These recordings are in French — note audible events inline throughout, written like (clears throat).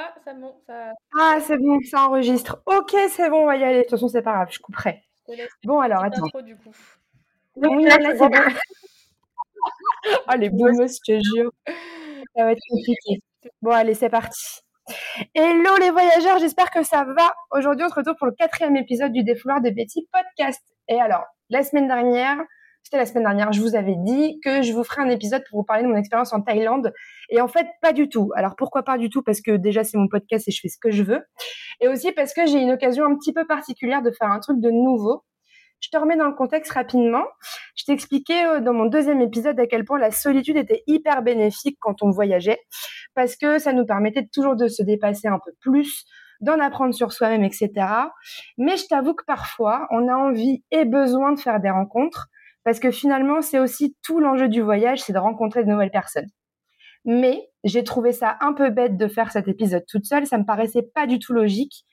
Ah, ça bon, ça. Ah, c'est bon, ça enregistre. Ok, c'est bon, on va y aller. De toute façon, c'est pas grave, je couperai. Bon, alors, attends. Intro, du coup. Oui, là, c'est bon. (laughs) oh, les boomers, je te jure. Ça va être compliqué. Bon, allez, c'est parti. Hello les voyageurs, j'espère que ça va. Aujourd'hui, on se retrouve pour le quatrième épisode du Défouloir de Betty podcast. Et alors, la semaine dernière, c'était la semaine dernière, je vous avais dit que je vous ferai un épisode pour vous parler de mon expérience en Thaïlande. Et en fait, pas du tout. Alors pourquoi pas du tout? Parce que déjà, c'est mon podcast et je fais ce que je veux. Et aussi parce que j'ai une occasion un petit peu particulière de faire un truc de nouveau. Je te remets dans le contexte rapidement. Je t'expliquais euh, dans mon deuxième épisode à quel point la solitude était hyper bénéfique quand on voyageait, parce que ça nous permettait toujours de se dépasser un peu plus, d'en apprendre sur soi-même, etc. Mais je t'avoue que parfois, on a envie et besoin de faire des rencontres, parce que finalement, c'est aussi tout l'enjeu du voyage, c'est de rencontrer de nouvelles personnes. Mais j'ai trouvé ça un peu bête de faire cet épisode toute seule, ça me paraissait pas du tout logique.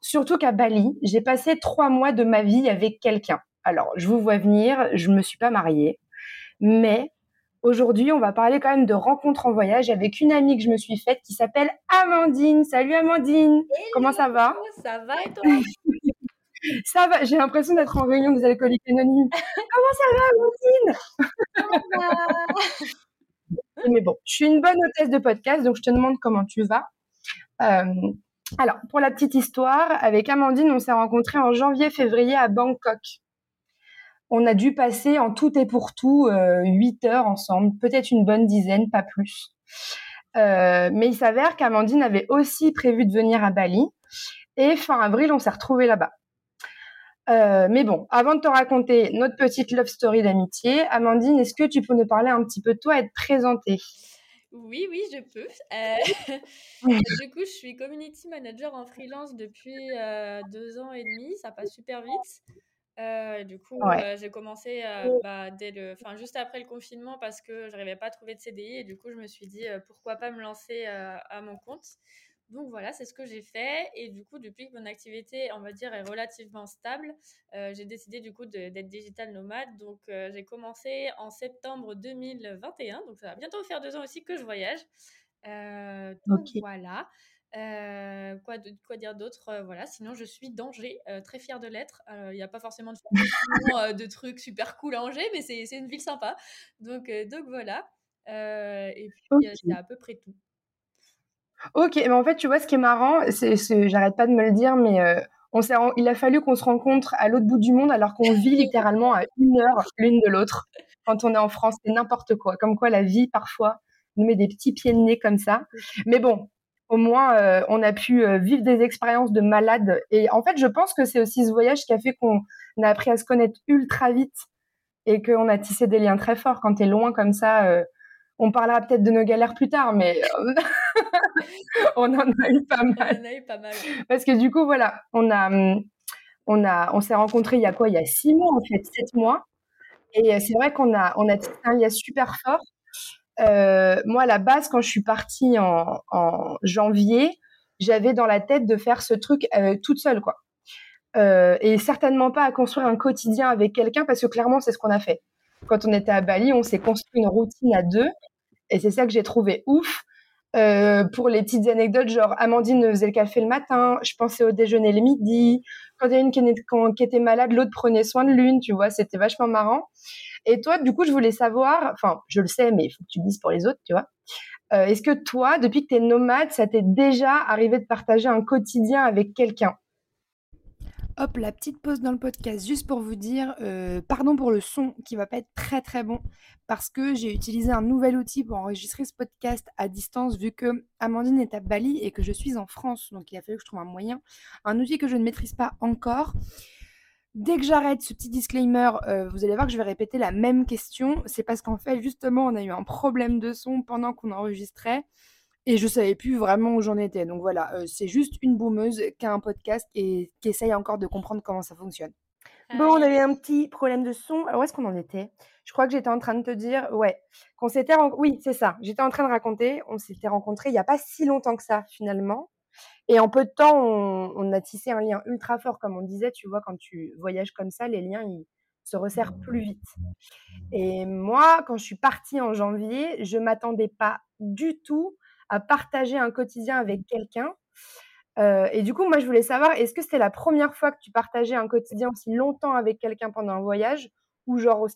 Surtout qu'à Bali, j'ai passé trois mois de ma vie avec quelqu'un. Alors, je vous vois venir, je me suis pas mariée, mais aujourd'hui, on va parler quand même de rencontres en voyage avec une amie que je me suis faite qui s'appelle Amandine. Salut Amandine, comment ça va? Ça va et toi? (laughs) Ça va, j'ai l'impression d'être en réunion des alcooliques anonymes. (laughs) comment ça va Amandine? Mais bon, je suis une bonne hôtesse de podcast, donc je te demande comment tu vas. Euh, alors, pour la petite histoire, avec Amandine, on s'est rencontrés en janvier-février à Bangkok. On a dû passer en tout et pour tout euh, huit heures ensemble, peut-être une bonne dizaine, pas plus. Euh, mais il s'avère qu'Amandine avait aussi prévu de venir à Bali. Et fin avril, on s'est retrouvés là-bas. Euh, mais bon, avant de te raconter notre petite love story d'amitié, Amandine, est-ce que tu peux nous parler un petit peu de toi et te présenter? Oui, oui, je peux. (laughs) du coup, je suis community manager en freelance depuis deux ans et demi. Ça passe super vite. du coup, j'ai commencé bah, dès le, enfin, juste après le confinement parce que je n'arrivais pas à trouver de CDI. Et du coup, je me suis dit pourquoi pas me lancer à mon compte. Donc voilà, c'est ce que j'ai fait. Et du coup, depuis que mon activité, on va dire, est relativement stable, euh, j'ai décidé du coup d'être digital nomade. Donc euh, j'ai commencé en septembre 2021. Donc ça va bientôt faire deux ans aussi que je voyage. Euh, donc voilà. quoi, quoi dire d'autre? Voilà. Sinon, je suis d'Angers, très fière de l'être. Il n'y a pas forcément de, de trucs super cool à Angers, mais c'est une ville sympa. Donc, donc voilà. et puis, c'est à peu près tout. Ok, mais en fait, tu vois, ce qui est marrant, c'est, j'arrête pas de me le dire, mais euh, on il a fallu qu'on se rencontre à l'autre bout du monde alors qu'on vit littéralement à une heure l'une de l'autre quand on est en France. C'est n'importe quoi. Comme quoi, la vie, parfois, nous met des petits pieds de nez comme ça. Mais bon, au moins, euh, on a pu euh, vivre des expériences de malades. Et en fait, je pense que c'est aussi ce voyage qui a fait qu'on a appris à se connaître ultra vite et qu'on a tissé des liens très forts. Quand tu es loin comme ça, on parlera peut-être de nos galères plus tard, mais euh, (laughs) (laughs) on en a eu pas mal. On en a eu pas mal. Parce que du coup, voilà, on a, hum, on a, on s'est rencontrés il y a quoi? Il y a six mois en fait, sept mois. Et euh, c'est vrai qu'on a, on a un lien super fort. Euh, moi, à la base, quand je suis partie en, janvier, j'avais dans la tête de faire ce truc toute seule, quoi. et certainement pas à construire un quotidien avec quelqu'un, parce que clairement, c'est ce qu'on a fait. Quand on était à Bali, on s'est construit une routine à deux et c'est ça que j'ai trouvé ouf. Euh, pour les petites anecdotes, genre Amandine faisait le café le matin, je pensais au déjeuner le midi. Quand il y a une qui, était malade, l'autre prenait soin de l'une, tu vois, c'était vachement marrant. Et toi, du coup, je voulais savoir, enfin, je le sais, mais il faut que tu dises pour les autres, tu vois. Euh, est-ce que toi, depuis que tu es nomade, ça t'est déjà arrivé de partager un quotidien avec quelqu'un? Hop, la petite pause dans le podcast, juste pour vous dire, euh, pardon pour le son qui va pas être très très bon, parce que j'ai utilisé un nouvel outil pour enregistrer ce podcast à distance, vu que Amandine est à Bali et que je suis en France, donc il a fallu que je trouve un moyen, un outil que je ne maîtrise pas encore. Dès que j'arrête ce petit disclaimer, euh, vous allez voir que je vais répéter la même question. C'est parce qu'en fait, justement, on a eu un problème de son pendant qu'on enregistrait. Et je savais plus vraiment où j'en étais. Donc voilà, euh, c'est juste une boumeuse qui a un podcast et qui essaye encore de comprendre comment ça fonctionne. Bon, on avait un petit problème de son. Alors, où est-ce qu'on en était? Je crois que j'étais en train de te dire, ouais, qu'on s'était Oui, c'est ça. J'étais en train de raconter, on s'était rencontrés il n'y a pas si longtemps que ça, finalement. Et en peu de temps, on, a tissé un lien ultra fort, comme on disait, tu vois, quand tu voyages comme ça, les liens, ils se resserrent plus vite. Et moi, quand je suis partie en janvier, je m'attendais pas du tout à partager un quotidien avec quelqu'un. Euh, et du coup, moi, je voulais savoir, est-ce que c'était la première fois que tu partageais un quotidien aussi longtemps avec quelqu'un pendant un voyage ou genre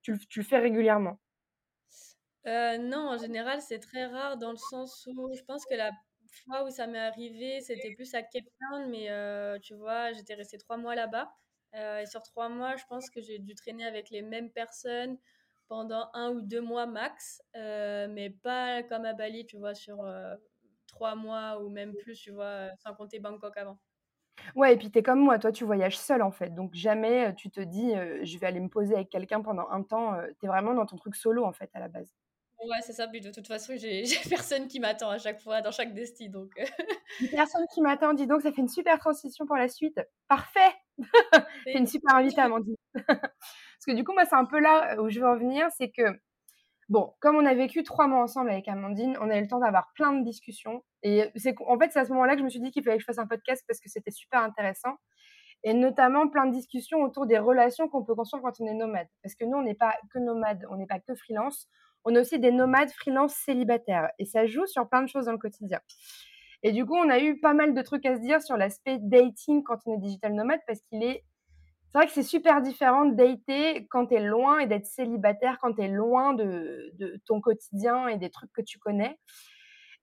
tu, tu le fais régulièrement? Euh, non, en général, c'est très rare dans le sens où je pense que la fois où ça m'est arrivé, c'était plus à Cape Town, mais euh, tu vois, j'étais restée trois mois là-bas. Et sur trois mois, je pense que j'ai dû traîner avec les mêmes personnes pendant un ou deux mois max, mais pas comme à Bali, tu vois, sur trois mois ou même plus, tu vois, sans compter Bangkok avant. Ouais et puis tu es comme moi, toi tu voyages seul en fait, donc jamais, tu te dis, «Je vais aller me poser avec quelqu'un pendant un temps», tu es vraiment dans ton truc solo en fait à la base. Ouais, c'est ça, mais de toute façon, (laughs) j'ai personne qui m'attend à chaque fois dans chaque destin donc Personne qui m'attend, dis donc ça fait une super transition pour la suite. Parfait! (laughs) C'est une super invitée Amandine. (laughs) Parce que du coup moi c'est un peu là où je veux en venir, c'est que Bon, comme on a vécu trois mois ensemble avec Amandine, on a eu le temps d'avoir plein de discussions. Et c'est en fait, c'est à ce moment-là que je me suis dit qu'il fallait que je fasse un podcast parce que c'était super intéressant. Et notamment plein de discussions autour des relations qu'on peut construire quand on est nomade. Parce que nous, on n'est pas que nomade, on n'est pas que freelance. On est aussi des nomades freelance célibataires. Et ça joue sur plein de choses dans le quotidien. Et du coup, on a eu pas mal de trucs à se dire sur l'aspect dating quand on est digital nomade parce qu'il est c'est vrai que c'est super différent de dater quand tu es loin et d'être célibataire quand tu es loin de, ton quotidien et des trucs que tu connais.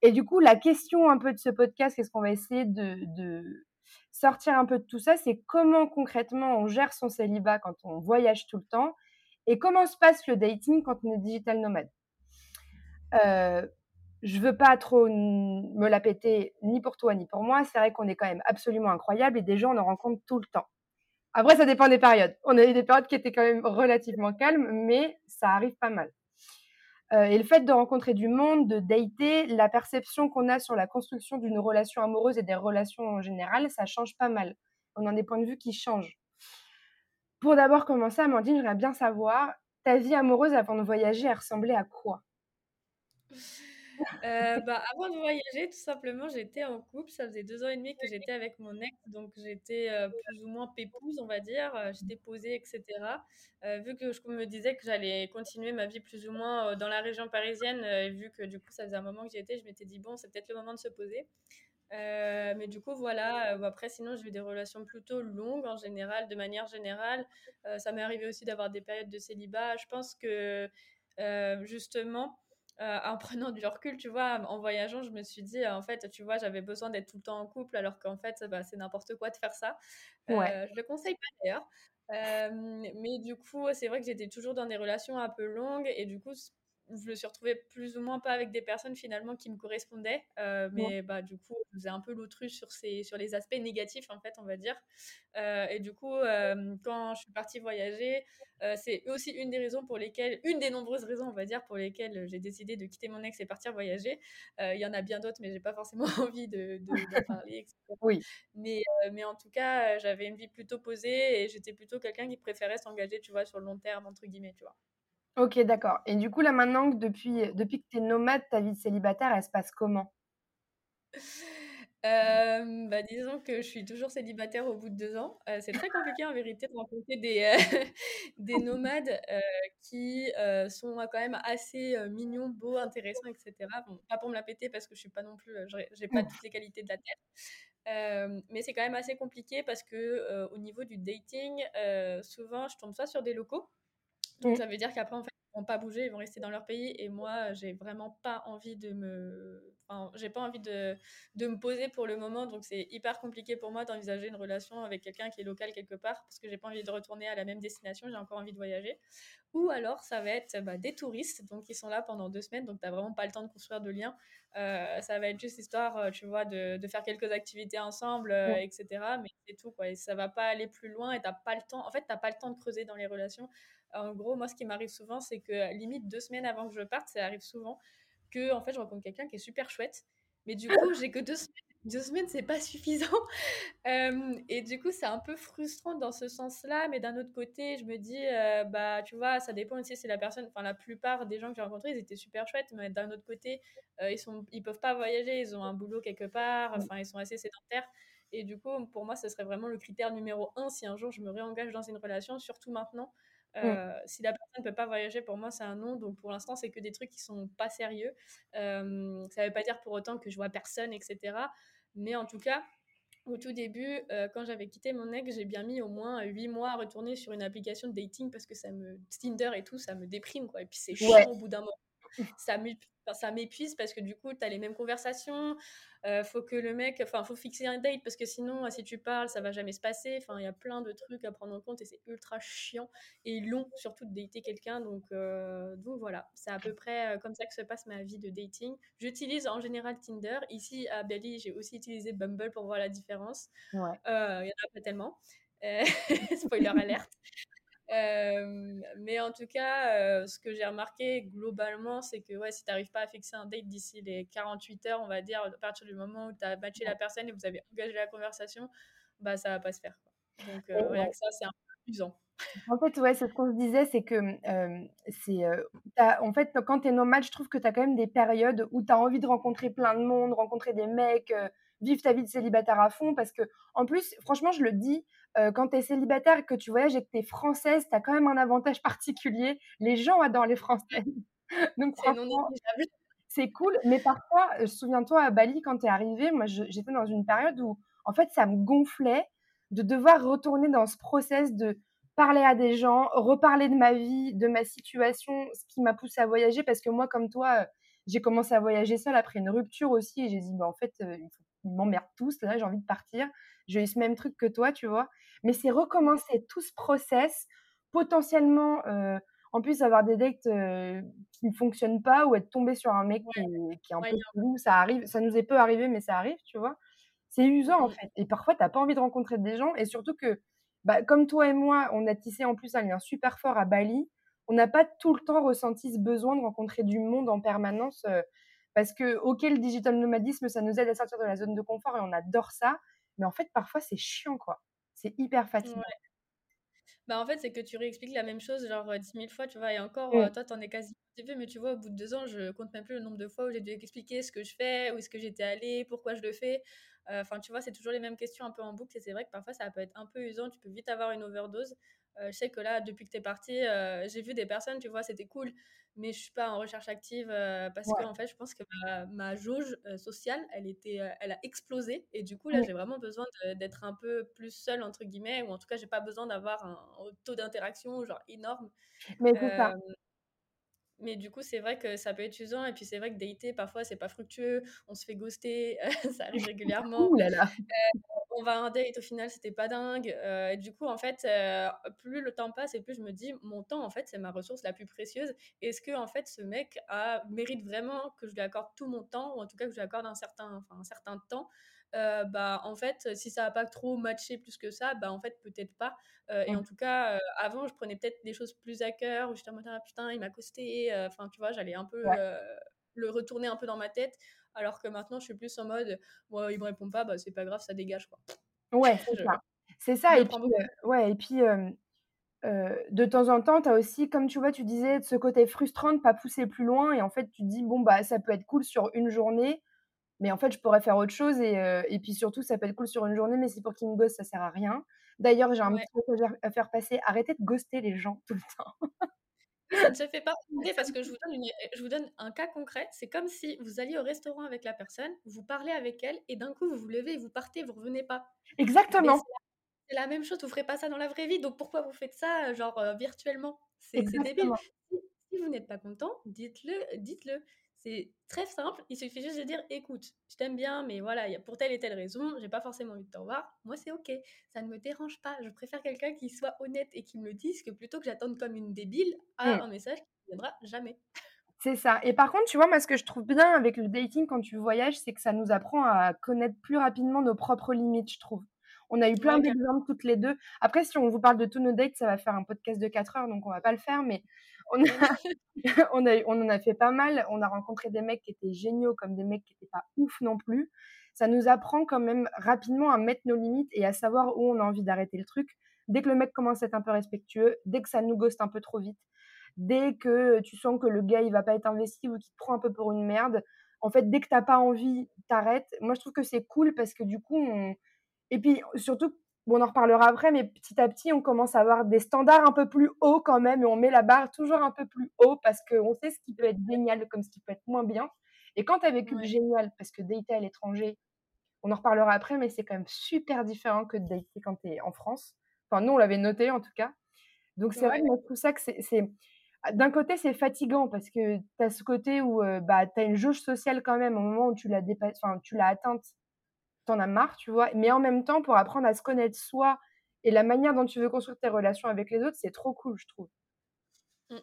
Et du coup, la question un peu de ce podcast, qu'est-ce qu'on va essayer de, sortir un peu de tout ça, c'est comment concrètement on gère son célibat quand on voyage tout le temps et comment se passe le dating quand on est digital nomade. Euh, je veux pas trop me la péter ni pour toi ni pour moi. C'est vrai qu'on est quand même absolument incroyable et des gens on en rencontre tout le temps. Après, ça dépend des périodes. On a eu des périodes qui étaient quand même relativement calmes, mais ça arrive pas mal. Euh, et le fait de rencontrer du monde, de dater, la perception qu'on a sur la construction d'une relation amoureuse et des relations en général, ça change pas mal. On a des points de vue qui changent. Pour d'abord commencer, Amandine, j'aimerais bien savoir, ta vie amoureuse avant de voyager, elle ressemblait à quoi? Euh, bah, avant de voyager, tout simplement, j'étais en couple. Ça faisait deux ans et demi que j'étais avec mon ex, donc j'étais euh, plus ou moins pépouse, on va dire. Euh, j'étais posée, etc. vu que je me disais que j'allais continuer ma vie plus ou moins dans la région parisienne, et vu que du coup ça faisait un moment que j'y étais, je m'étais dit bon, c'est peut-être le moment de se poser. mais du coup, voilà. après, sinon, j'ai eu des relations plutôt longues en général, de manière générale. ça m'est arrivé aussi d'avoir des périodes de célibat. Je pense que justement, euh, en prenant du recul, tu vois, en voyageant, je me suis dit, en fait, tu vois, j'avais besoin d'être tout le temps en couple, alors qu'en fait, bah, c'est n'importe quoi de faire ça. Euh, je le conseille pas d'ailleurs. Euh, mais du coup, c'est vrai que j'étais toujours dans des relations un peu longues et du coup, je me suis retrouvée plus ou moins pas avec des personnes finalement qui me correspondaient. mais bah, du coup, je faisais un peu l'autruche sur, ces, sur les aspects négatifs, en fait, on va dire. et du coup, quand je suis partie voyager, c'est aussi une des raisons pour lesquelles, une des nombreuses raisons, on va dire, pour lesquelles j'ai décidé de quitter mon ex et partir voyager. Il y en a bien d'autres, mais j'ai pas forcément (laughs) envie de, de, (laughs) parler, etc. Oui. Mais, mais en tout cas, j'avais une vie plutôt posée et j'étais plutôt quelqu'un qui préférait s'engager, tu vois, sur le long terme, entre guillemets, tu vois. Ok, d'accord. Et du coup, là, maintenant, depuis, depuis que tu es nomade, ta vie de célibataire, elle se passe comment? Bah, disons que je suis toujours célibataire au bout de deux ans. c'est très compliqué en vérité de rencontrer des, (laughs) des nomades qui sont quand même assez mignons, beaux, intéressants, etc. Bon, pas pour me la péter parce que je suis pas non plus, j'ai pas toutes les qualités de la terre. mais c'est quand même assez compliqué parce que au niveau du dating, souvent je tombe soit sur des locaux, donc ça veut dire qu'après en fait vont pas bouger, ils vont rester dans leur pays et moi j'ai vraiment pas envie de me enfin, j'ai pas envie de, de, me poser pour le moment donc c'est hyper compliqué pour moi d'envisager une relation avec quelqu'un qui est local quelque part parce que j'ai pas envie de retourner à la même destination, j'ai encore envie de voyager. Ou alors ça va être bah, des touristes donc qui sont là pendant deux semaines donc tu vraiment pas le temps de construire de liens. Euh, ça va être juste histoire, euh, tu vois, de, de faire quelques activités ensemble, euh, etc. Mais c'est tout, quoi. Et ça va pas aller plus loin et t'as pas le temps. En fait, t'as pas le temps de creuser dans les relations. En gros, moi, ce qui m'arrive souvent, c'est que limite deux semaines avant que je parte, ça arrive souvent que en fait, je rencontre quelqu'un qui est super chouette. Mais du coup, j'ai que deux semaines. (laughs) Deux semaines, c'est pas suffisant. (laughs) et du coup, c'est un peu frustrant dans ce sens-là. Mais d'un autre côté, je me dis, bah, tu vois, ça dépend aussi. C'est la personne. Enfin, la plupart des gens que j'ai rencontrés, ils étaient super chouettes. Mais d'un autre côté, ils sont, ils peuvent pas voyager. Ils ont un boulot quelque part. Enfin, ils sont assez sédentaires. Et du coup, pour moi, ce serait vraiment le critère numéro un si un jour je me réengage dans une relation, surtout maintenant Mmh. Si la personne ne peut pas voyager, pour moi, c'est un non. Donc, pour l'instant, c'est que des trucs qui sont pas sérieux. ça ne veut pas dire pour autant que je vois personne, etc. Mais en tout cas, au tout début, quand j'avais quitté mon ex, j'ai bien mis au moins 8 mois à retourner sur une application de dating parce que ça me Tinder et tout, ça me déprime quoi. Et puis c'est chiant au bout d'un moment. Ça ça m'épuise parce que du coup, tu as les mêmes conversations. Euh, faut que le mec, enfin, faut fixer un date parce que sinon, si tu parles, ça va jamais se passer. Enfin, il y a plein de trucs à prendre en compte et c'est ultra chiant et long, surtout de dater quelqu'un. Donc, euh, donc voilà, c'est à peu près euh, comme ça que se passe ma vie de dating. J'utilise en général Tinder. Ici à Bali, j'ai aussi utilisé Bumble pour voir la différence. Il y en a pas tellement. (laughs) Spoiler alerte. Euh, mais en tout cas, euh, ce que j'ai remarqué globalement, c'est que ouais, si tu n'arrives pas à fixer un date d'ici les 48 heures, on va dire, à partir du moment où tu as matché la personne et vous avez engagé la conversation, bah ça va pas se faire. Donc euh, rien que ça, c'est un peu usant. En fait, ouais, c'est ce qu'on se disait, c'est que c'est, en fait, quand tu es nomade, je trouve que tu as quand même des périodes où tu as envie de rencontrer plein de monde, rencontrer des mecs, vivre ta vie de célibataire à fond. Parce que, en plus, franchement, je le dis, quand tu es célibataire et que tu voyages et que tu es française, tu as quand même un avantage particulier. Les gens adorent les Françaises. (laughs) Donc, franchement, c'est cool. Mais parfois, souviens-toi, à Bali, quand tu es arrivée, moi, j'étais dans une période où, en fait, ça me gonflait de devoir retourner dans ce process de parler à des gens, reparler de ma vie, de ma situation, ce qui m'a poussé à voyager. Parce que moi, comme toi, j'ai commencé à voyager seule après une rupture aussi. Et j'ai dit, bah, en fait, faut ils m'emmerdent tous, là j'ai envie de partir. J'ai eu ce même truc que toi, tu vois. Mais c'est recommencer tout ce process, potentiellement, euh, en plus avoir des dates euh, qui ne fonctionnent pas ou être tombé sur un mec qui, est, un peu flou, ça arrive, ça nous est peu arrivé, mais ça arrive, tu vois. C'est usant en mmh. fait. Et parfois, tu n'as pas envie de rencontrer des gens. Et surtout que, bah, comme toi et moi, on a tissé en plus un lien super fort à Bali, on n'a pas tout le temps ressenti ce besoin de rencontrer du monde en permanence. Euh, parce que, OK, le digital nomadisme, ça nous aide à sortir de la zone de confort et on adore ça. Mais en fait, parfois, c'est chiant, quoi. C'est hyper fatigant. Bah, en fait, c'est que tu réexpliques la même chose, genre 10 000 fois, tu vois. Et encore, toi, toi, t'en es quasi mais tu vois, au bout de deux ans, je compte même plus le nombre de fois où j'ai dû expliquer ce que je fais, où est-ce que j'étais allée, pourquoi je le fais. Enfin, tu vois, c'est toujours les mêmes questions un peu en boucle. Et c'est vrai que parfois, ça peut être un peu usant. Tu peux vite avoir une overdose. je sais que là, depuis que tu es parti, j'ai vu des personnes, tu vois, c'était cool mais je suis pas en recherche active parce que en fait je pense que ma, jauge sociale elle était elle a explosé et du coup là j'ai vraiment besoin d'être un peu plus seule entre guillemets ou en tout cas j'ai pas besoin d'avoir un, taux d'interaction genre énorme mais ça mais du coup, c'est vrai que ça peut être usant. Et puis, c'est vrai que dater, parfois, c'est pas fructueux. On se fait ghoster. (laughs) ça arrive régulièrement. là là on va à un date, au final, c'était pas dingue. Euh, et du coup, en fait, euh, plus le temps passe et plus je me dis, mon temps, en fait, c'est ma ressource la plus précieuse. Est-ce que, en fait, ce mec a, mérite vraiment que je lui accorde tout mon temps, ou en tout cas que je lui accorde un certain, enfin, un certain temps? Euh, bah en fait si ça n'a pas trop matché plus que ça bah en fait peut-être pas et en tout cas avant je prenais peut-être des choses plus à cœur où j'étais en mode ah, putain il m'a costé enfin tu vois j'allais un peu le retourner un peu dans ma tête alors que maintenant, je suis plus en mode, moi, il me répond pas, bah, c'est pas grave, ça dégage, quoi. Ouais, c'est ça. C'est ça. Et puis, ouais, et puis, de temps en temps, tu as aussi, comme tu vois, tu disais, ce côté frustrant de pas pousser plus loin. Et en fait, tu dis, bon, bah, ça peut être cool sur une journée, mais en fait, je pourrais faire autre chose. Et, et puis surtout, ça peut être cool sur une journée, mais si pour qu'il me gosse, ça sert à rien. D'ailleurs, j'ai un petit message à faire passer. Arrêtez de ghoster les gens tout le (laughs) temps. Ça ne se fait pas parce que je vous, donne je vous donne un cas concret. C'est comme si vous alliez au restaurant avec la personne, vous parlez avec elle et d'un coup vous vous levez et vous partez, vous revenez pas. Exactement. C'est la, même chose, vous ferez pas ça dans la vraie vie. Donc pourquoi vous faites ça genre euh, virtuellement? C'est débile. Si, vous n'êtes pas content, dites-le, dites-le. C'est très simple. Il suffit juste de dire écoute, je t'aime bien, mais voilà, pour telle et telle raison, j'ai pas forcément envie de te revoir. Moi, c'est ok. Ça ne me dérange pas. Je préfère quelqu'un qui soit honnête et qui me le dise que plutôt que j'attende comme une débile à mmh. un message qui ne viendra jamais. C'est ça. Et par contre, tu vois, moi, ce que je trouve bien avec le dating quand tu voyages, c'est que ça nous apprend à connaître plus rapidement nos propres limites, je trouve. On a eu plein d'exemples toutes les deux. Après, si on vous parle de tous nos dates, ça va faire un podcast de 4 heures, donc on va pas le faire. Mais on, on, a, (laughs) on en a fait pas mal. On a rencontré des mecs qui étaient géniaux, comme des mecs qui n'étaient pas ouf non plus. Ça nous apprend quand même rapidement à mettre nos limites et à savoir où on a envie d'arrêter le truc. Dès que le mec commence à être un peu respectueux, dès que ça nous ghoste un peu trop vite, dès que tu sens que le gars il va pas être investi ou qu'il te prend un peu pour une merde, en fait, dès que t'as pas envie, t'arrêtes. Moi, je trouve que c'est cool parce que du coup, on, et puis surtout, bon, on en reparlera après, mais petit à petit, on commence à avoir des standards un peu plus hauts quand même, et on met la barre toujours un peu plus haut parce qu'on sait ce qui peut être génial comme ce qui peut être moins bien. Et quand tu as vécu le génial, parce que dater à l'étranger, on en reparlera après, mais c'est quand même super différent que de dater quand tu es en France. Enfin, nous, on l'avait noté en tout cas. Donc, c'est vrai que trouve ça que c'est. D'un côté, c'est fatigant parce que tu as ce côté où bah, tu as une jauge sociale quand même au moment où tu l'as enfin, tu l'as atteinte, tu en as marre, tu vois. Mais en même temps, pour apprendre à se connaître soi et la manière dont tu veux construire tes relations avec les autres, c'est trop cool, je trouve. Mmh.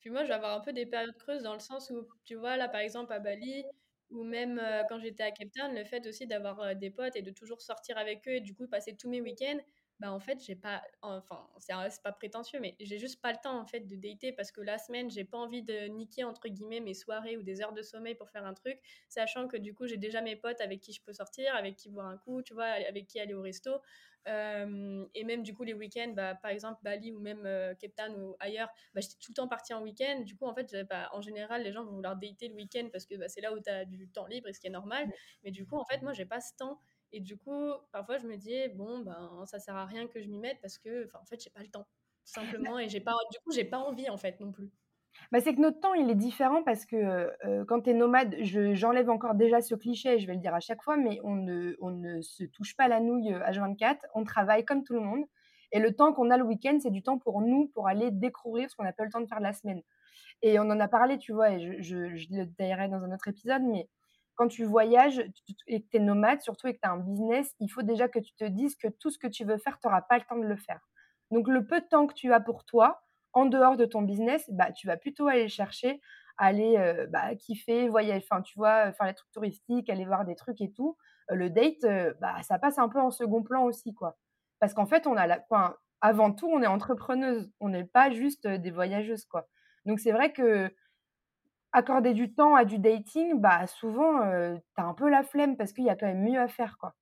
Puis moi, je vais avoir un peu des périodes creuses dans le sens où, tu vois, là, par exemple, à Bali, ou même quand j'étais à Cape Town, le fait aussi d'avoir des potes et de toujours sortir avec eux et du coup passer tous mes week-ends, bah en fait j'ai pas enfin c'est pas prétentieux mais j'ai juste pas le temps en fait de dater parce que la semaine j'ai pas envie de niquer entre guillemets mes soirées ou des heures de sommeil pour faire un truc sachant que du coup j'ai déjà mes potes avec qui je peux sortir avec qui boire un coup tu vois avec qui aller au resto. Et même du coup les week-ends bah, par exemple Bali ou même Cape Town ou ailleurs bah, j'étais tout le temps partie en week-end. Du coup en fait bah, en général les gens vont vouloir dater le week-end parce que bah, c'est là où tu as du temps libre et ce qui est normal. Mais du coup en fait moi j'ai pas ce temps et du coup, parfois, je me dis, bon, ben, ça sert à rien que je m'y mette parce que, en fait, j'ai pas le temps, simplement. Et j'ai pas, du coup, j'ai pas envie, en fait, non plus. Bah, c'est que notre temps, il est différent parce que quand tu es nomade, j'enlève encore déjà ce cliché, je vais le dire à chaque fois, mais on ne, on ne se touche pas la nouille à 24, on travaille comme tout le monde. Et le temps qu'on a le week-end, c'est du temps pour nous, pour aller découvrir ce qu'on n'a pas le temps de faire la semaine. Et on en a parlé, tu vois, et je, je, je le détaillerai dans un autre épisode, mais quand tu voyages et que tu es nomade, surtout et que tu as un business, il faut déjà que tu te dises que tout ce que tu veux faire, tu n'auras pas le temps de le faire. Donc, le peu de temps que tu as pour toi, en dehors de ton business, bah, tu vas plutôt aller chercher, aller euh, bah, kiffer, voyager, enfin, tu vois, faire les trucs touristiques, aller voir des trucs et tout. Euh, le date, euh, bah, ça passe un peu en second plan aussi, quoi. Parce qu'en fait, on a la, avant tout, on est entrepreneuse. On n'est pas juste des voyageuses, quoi. Donc, c'est vrai que accorder du temps à du dating, bah, souvent, tu as un peu la flemme parce qu'il y a quand même mieux à faire, quoi.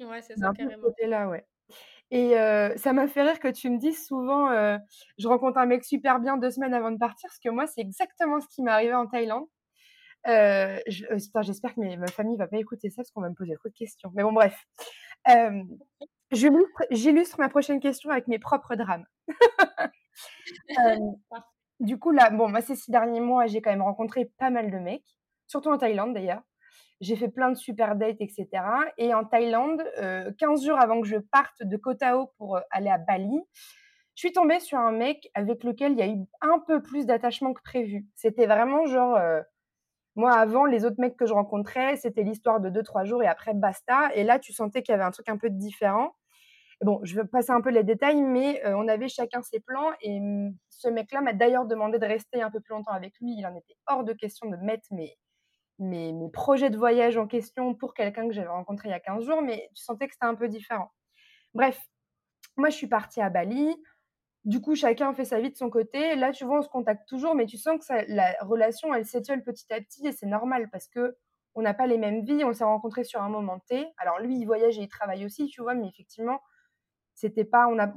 Ouais, c'est ça, carrément. là ouais. Et ça m'a fait rire que tu me dises souvent, je rencontre un mec super bien deux semaines avant de partir, parce que moi, c'est exactement ce qui m'est arrivé en Thaïlande. j'espère que ma famille va pas écouter ça, parce qu'on va me poser trop de questions. Mais bon, bref. j'illustre ma prochaine question avec mes propres drames. (laughs) Du coup, là, bon, moi, ces six derniers mois, j'ai quand même rencontré pas mal de mecs, surtout en Thaïlande d'ailleurs. J'ai fait plein de super dates, etc. Et en Thaïlande, 15 jours avant que je parte de Koh Tao pour aller à Bali, je suis tombée sur un mec avec lequel il y a eu un peu plus d'attachement que prévu. C'était vraiment genre, moi avant, les autres mecs que je rencontrais, c'était l'histoire de 2-3 jours et après basta. Et là, tu sentais qu'il y avait un truc un peu différent. Bon, je vais passer un peu les détails, mais on avait chacun ses plans. Et mmh, ce mec-là m'a d'ailleurs demandé de rester un peu plus longtemps avec lui. Il en était hors de question de mettre mes, mes, projets de voyage en question pour quelqu'un que j'avais rencontré il y a 15 jours, mais tu sentais que c'était un peu différent. Bref, moi, je suis partie à Bali. Du coup, chacun fait sa vie de son côté. Là, tu vois, on se contacte toujours, mais tu sens que la relation, elle s'étiole petit à petit et c'est normal parce que on n'a pas les mêmes vies. On s'est rencontrés sur un moment T. Alors, lui, il voyage et il travaille aussi, tu vois, mais effectivement, c'était pas, on a,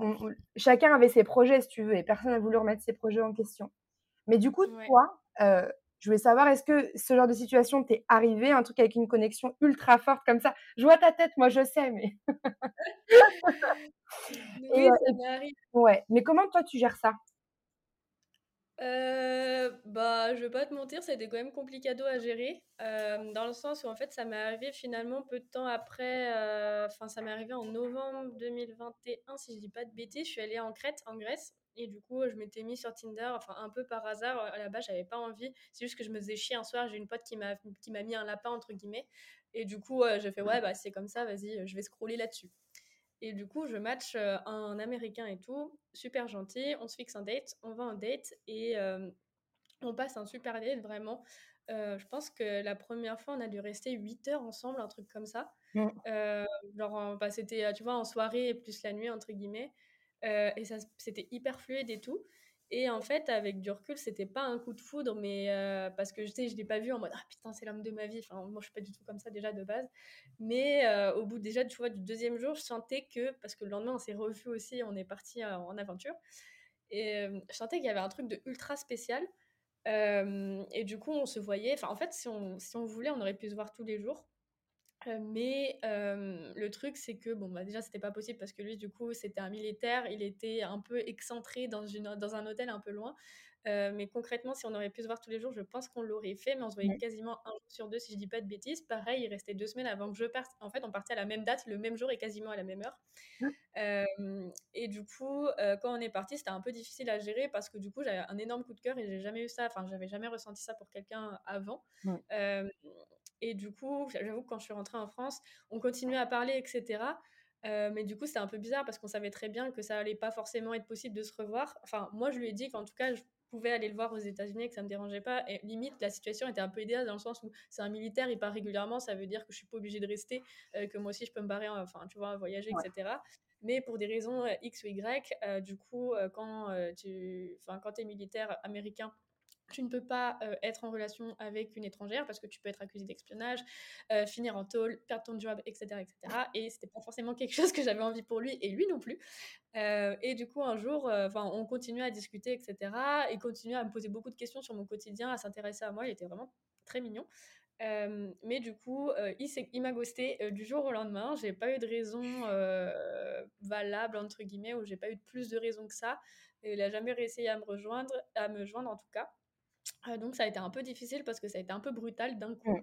chacun avait ses projets, si tu veux, et personne n'a voulu remettre ses projets en question. Mais du coup, toi, euh, je voulais savoir, est-ce que ce genre de situation t'est arrivé, un truc avec une connexion ultra forte comme ça? Je vois ta tête, moi je sais, mais. (laughs) oui, ça m'arrive. Ouais, mais comment toi tu gères ça? Euh, bah, je vais pas te mentir, c'était quand même compliqué à gérer, euh, dans le sens où en fait ça m'est arrivé finalement peu de temps après, euh, enfin ça m'est arrivé en novembre 2021 si je dis pas de bêtises, je suis allée en Crète, en Grèce et du coup je m'étais mis sur Tinder, enfin un peu par hasard, à la base j'avais pas envie, c'est juste que je me faisais chier un soir, j'ai une pote qui m'a qui m'a mis un lapin entre guillemets. Et du coup j'ai fait ouais bah c'est comme ça, vas-y je vais scroller là-dessus. Et du coup, je match euh, un américain et tout, super gentil. On se fixe un date, on va en date et euh, on passe un super date vraiment. Euh, je pense que la première fois, on a dû rester 8 heures ensemble, un truc comme ça. Mmh. genre, bah, c'était, tu vois, en soirée plus la nuit, entre guillemets. et ça, c'était hyper fluide et tout. Et en fait, avec du recul, c'était pas un coup de foudre, mais euh, parce que je sais, je l'ai pas vu en mode ah putain, c'est l'homme de ma vie. Enfin, moi, je suis pas du tout comme ça déjà de base. Mais euh, au bout déjà, tu vois, du deuxième jour, je sentais que, parce que le lendemain, on s'est revus aussi, on est parti euh, en aventure. Et je sentais qu'il y avait un truc de ultra spécial. et du coup, on se voyait. Enfin, en fait, si on, si on voulait, on aurait pu se voir tous les jours. Mais le truc, c'est que, bon, bah, déjà, c'était pas possible parce que lui, du coup, c'était un militaire, il était un peu excentré dans, une, dans un hôtel un peu loin. mais concrètement, si on aurait pu se voir tous les jours, je pense qu'on l'aurait fait, mais on se voyait quasiment un jour sur deux, si je dis pas de bêtises. Pareil, il restait deux semaines avant que je parte. En fait, on partait à la même date, le même jour et quasiment à la même heure. et du coup, quand on est parti, c'était un peu difficile à gérer parce que du coup, j'avais un énorme coup de cœur et j'ai jamais eu ça, enfin, j'avais jamais ressenti ça pour quelqu'un avant. Et du coup, j'avoue que quand je suis rentrée en France, on continuait à parler, etc. Euh, mais du coup, c'était un peu bizarre parce qu'on savait très bien que ça allait pas forcément être possible de se revoir. Enfin, moi, je lui ai dit qu'en tout cas, je pouvais aller le voir aux États-Unis et que ça me dérangeait pas. Et limite, la situation était un peu idéale dans le sens où c'est un militaire, il part régulièrement, ça veut dire que je suis pas obligée de rester, euh, que moi aussi je peux me barrer, enfin, tu vois, voyager, etc. Mais pour des raisons euh, X ou Y, du coup, quand tu, enfin, quand es militaire américain tu ne peux pas euh, être en relation avec une étrangère parce que tu peux être accusé d'espionnage, euh, finir en tôle, perdre ton job, etc. etc. Et c'était pas forcément quelque chose que j'avais envie pour lui et lui non plus. Euh, et du coup, un jour, enfin, on continuait à discuter, etc. Et continuait à me poser beaucoup de questions sur mon quotidien, à s'intéresser à moi. Il était vraiment très mignon. mais du coup, il, m'a ghosté du jour au lendemain. J'ai pas eu de raison valable entre guillemets, ou j'ai pas eu plus de raisons que ça. Il a jamais réussi à me rejoindre, à me joindre en tout cas. Euh, donc ça a été un peu difficile parce que ça a été un peu brutal d'un coup.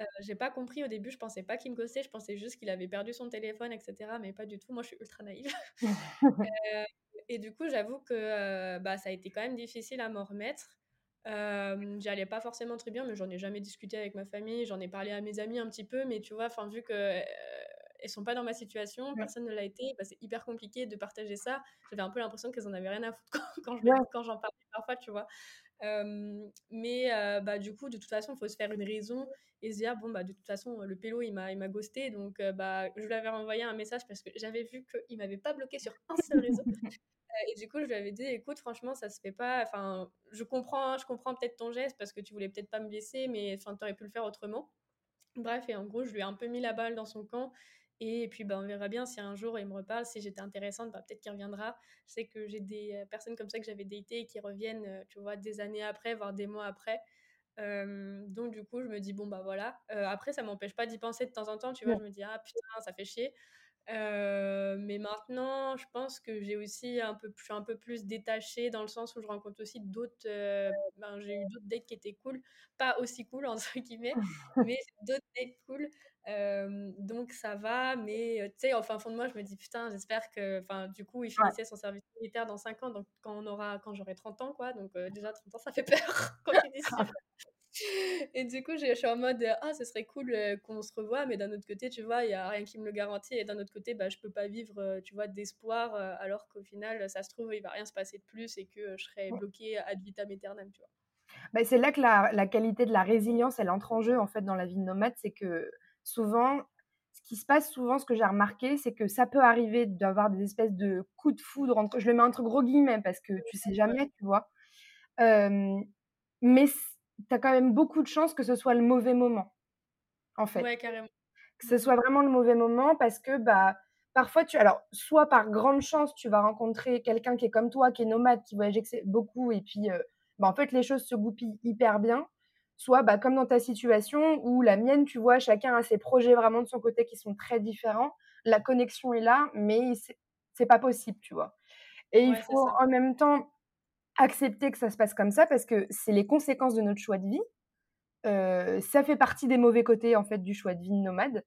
Euh, j'ai pas compris au début, je pensais pas qu'il me ghostait, je pensais juste qu'il avait perdu son téléphone, etc. Mais pas du tout, moi je suis ultra naïve. (laughs) Euh, et du coup, j'avoue que bah, ça a été quand même difficile à m'en remettre. J'allais pas forcément très bien, mais j'en ai jamais discuté avec ma famille, j'en ai parlé à mes amis un petit peu, mais tu vois, vu que elles sont pas dans ma situation, personne ne l'a été, bah, c'est hyper compliqué de partager ça. J'avais un peu l'impression qu'elles en avaient rien à foutre (laughs) quand, quand j'en parlais parfois, tu vois mais bah, du coup, de toute façon, il faut se faire une raison et se dire, bon, bah, de toute façon, le pélo, il m'a, il m'a ghosté. Donc, bah, je lui avais renvoyé un message parce que j'avais vu qu'il ne m'avait pas bloqué sur un seul réseau. (laughs) et du coup, je lui avais dit, écoute, franchement, ça se fait pas. Enfin, je comprends, hein, je comprends peut-être ton geste parce que tu voulais peut-être pas me blesser, mais enfin, tu aurais pu le faire autrement. Bref, et en gros, je lui ai un peu mis la balle dans son camp. Et puis, bah, on verra bien si un jour il me reparle. Si j'étais intéressante, bah, peut-être qu'il reviendra. Je sais que j'ai des euh, personnes comme ça que j'avais daté et qui reviennent, euh, tu vois, des années après, voire des mois après. donc, du coup, je me dis, bon, bah voilà. Euh, après, ça m'empêche pas d'y penser de temps en temps. Tu vois, je me dis, ah putain, ça fait chier. Euh, mais maintenant, je pense que j'ai aussi un peu, je suis un peu plus détachée dans le sens où je rencontre aussi d'autres. Euh, ben, j'ai eu d'autres dates qui étaient cool, pas aussi cool (laughs) entre guillemets, (laughs) mais d'autres dates cool. Euh, donc ça va, mais tu sais, enfin, fond de moi, je me dis putain, j'espère que, enfin, du coup, il finissait son service militaire dans 5 ans, donc quand on aura, quand j'aurai 30 ans, quoi. Donc déjà 30 ans, ça fait peur (laughs) quand (laughs) tu et du coup, je suis en mode ah, ce serait cool euh, qu'on se revoie, mais d'un autre côté, tu vois, il y a rien qui me le garantit. Et d'un autre côté, bah, je peux pas vivre, euh, tu vois, d'espoir, euh, alors qu'au final, ça se trouve, il va rien se passer de plus et que je serai bloquée ad vitam aeternam, tu vois. Bah, c'est là que la, la, qualité de la résilience, elle entre en jeu en fait dans la vie de nomade, c'est que souvent, ce qui se passe souvent, ce que j'ai remarqué, c'est que ça peut arriver d'avoir des espèces de coups de foudre entre, je le mets entre gros guillemets parce que tu sais jamais, tu vois. mais tu as quand même beaucoup de chances que ce soit le mauvais moment, en fait. Ouais, carrément. Que ce soit vraiment le mauvais moment parce que, bah, parfois, tu. Alors, soit par grande chance, tu vas rencontrer quelqu'un qui est comme toi, qui est nomade, qui voyage beaucoup, et puis, euh, bah, en fait, les choses se goupillent hyper bien. Soit, bah, comme dans ta situation, ou la mienne, tu vois, chacun a ses projets vraiment de son côté qui sont très différents. La connexion est là, mais c'est pas possible, tu vois. Et il faut en même temps accepter que ça se passe comme ça parce que c'est les conséquences de notre choix de vie. Euh, ça fait partie des mauvais côtés en fait du choix de vie nomade.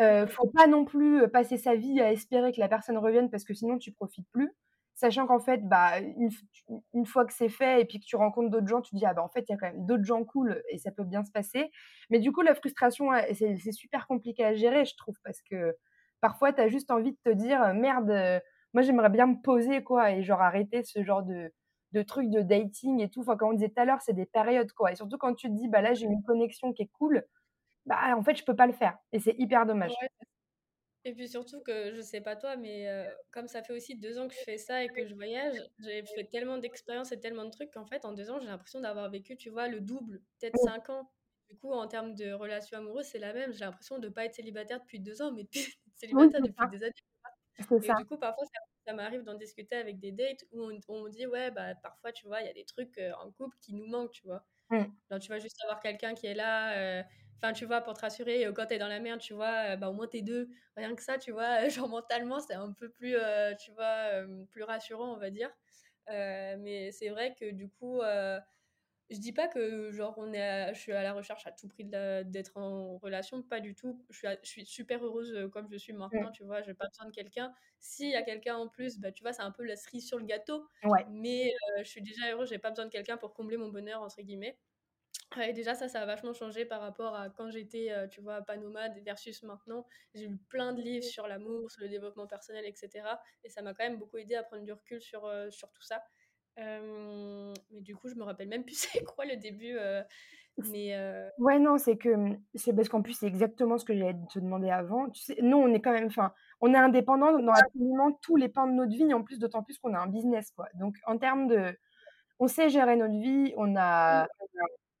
Euh, faut pas non plus passer sa vie à espérer que la personne revienne parce que sinon tu profites plus. Sachant qu'en fait, bah, une, fois que c'est fait et puis que tu rencontres d'autres gens, tu te dis, ah bah en fait, il y a quand même d'autres gens cool et ça peut bien se passer. Mais du coup, la frustration, c'est super compliqué à gérer, je trouve, parce que parfois, tu as juste envie de te dire, merde, moi j'aimerais bien me poser, quoi, et genre arrêter ce genre de, de de dating et tout. Enfin, comme on disait tout à l'heure, c'est des périodes, quoi. Et surtout quand tu te dis, bah là, j'ai une connexion qui est cool, bah en fait, je peux pas le faire. Et c'est hyper dommage. Et puis surtout que, je sais pas toi, mais euh, comme ça fait aussi deux ans que je fais ça et que je voyage, j'ai fait tellement d'expériences et tellement de trucs qu'en fait, en deux ans, j'ai l'impression d'avoir vécu, tu vois, le double, peut-être cinq ans. Du coup, en termes de relations amoureuses, c'est la même. J'ai l'impression de pas être célibataire depuis deux ans, mais de célibataire depuis des années. Et ça. du coup, parfois, ça ça m'arrive d'en discuter avec des dates où on, dit, ouais, bah, parfois, tu vois, il y a des trucs euh, en couple qui nous manquent, tu vois. Mmh. tu vas juste avoir quelqu'un qui est là, euh, Enfin, tu vois, pour te rassurer, quand t'es dans la merde, tu vois, bah, au moins t'es deux. Rien que ça, tu vois, (laughs) genre mentalement, c'est un peu plus, tu vois, plus rassurant, on va dire. mais c'est vrai que du coup, je dis pas que genre on est je suis à la recherche à tout prix d'être en relation, pas du tout. Je suis, je suis super heureuse comme je suis maintenant, tu vois, j'ai pas besoin de quelqu'un. S'il y a quelqu'un en plus, bah, tu vois, c'est un peu la cerise sur le gâteau. Mais je suis déjà heureuse, j'ai pas besoin de quelqu'un pour combler mon bonheur, entre guillemets. Et déjà, ça, ça a vachement changé par rapport à quand j'étais, tu vois, pas nomade versus maintenant. J'ai lu plein de livres sur l'amour, sur le développement personnel, etc. Et ça m'a quand même beaucoup aidé à prendre du recul sur, sur tout ça mais du coup, je me rappelle même plus (laughs) c'est quoi le début. mais Ouais, non, c'est que mmh, c'est parce qu'en plus, c'est exactement ce que j'allais te demander avant. Tu sais, nous, on est quand même, enfin, on est indépendant dans absolument tous les pans de notre vie, en plus, d'autant plus qu'on a un business, quoi. Donc, en termes de, on sait gérer notre vie, on a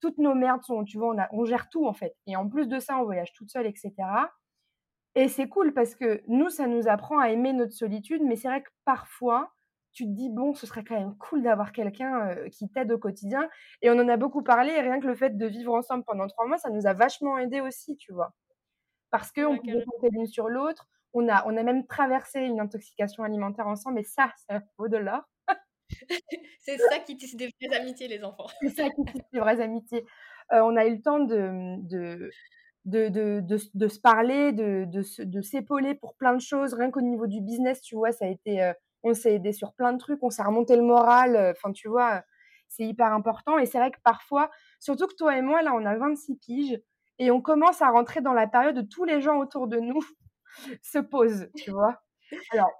toutes nos merdes sont, tu vois, on, a, on gère tout en fait. Et en plus de ça, on voyage toute seule, etc. Et c'est cool parce que nous, ça nous apprend à aimer notre solitude, mais c'est vrai que parfois, tu te dis, bon, ce serait quand même cool d'avoir quelqu'un qui t'aide au quotidien. Et on en a beaucoup parlé, et rien que le fait de vivre ensemble pendant trois mois, ça nous a vachement aidé aussi, tu vois. Parce qu'on ouais, pouvait compter l'une sur l'autre. On a, on a même traversé une intoxication alimentaire ensemble, et ça, ça vaut de l'or. (laughs) c'est ça qui tisse des vraies amitiés, les enfants. c'est ça qui tisse des vraies amitiés. on a eu le temps de, de, de, de, de, se parler, de, de, s'épauler pour plein de choses. Rien qu'au niveau du business, tu vois, ça a été on s'est aidé sur plein de trucs, on s'est remonté le moral. Euh, enfin, tu vois, c'est hyper important. Et c'est vrai que parfois, surtout que toi et moi, là, on a 26 piges et on commence à rentrer dans la période où tous les gens autour de nous (laughs) se posent, tu vois. Alors,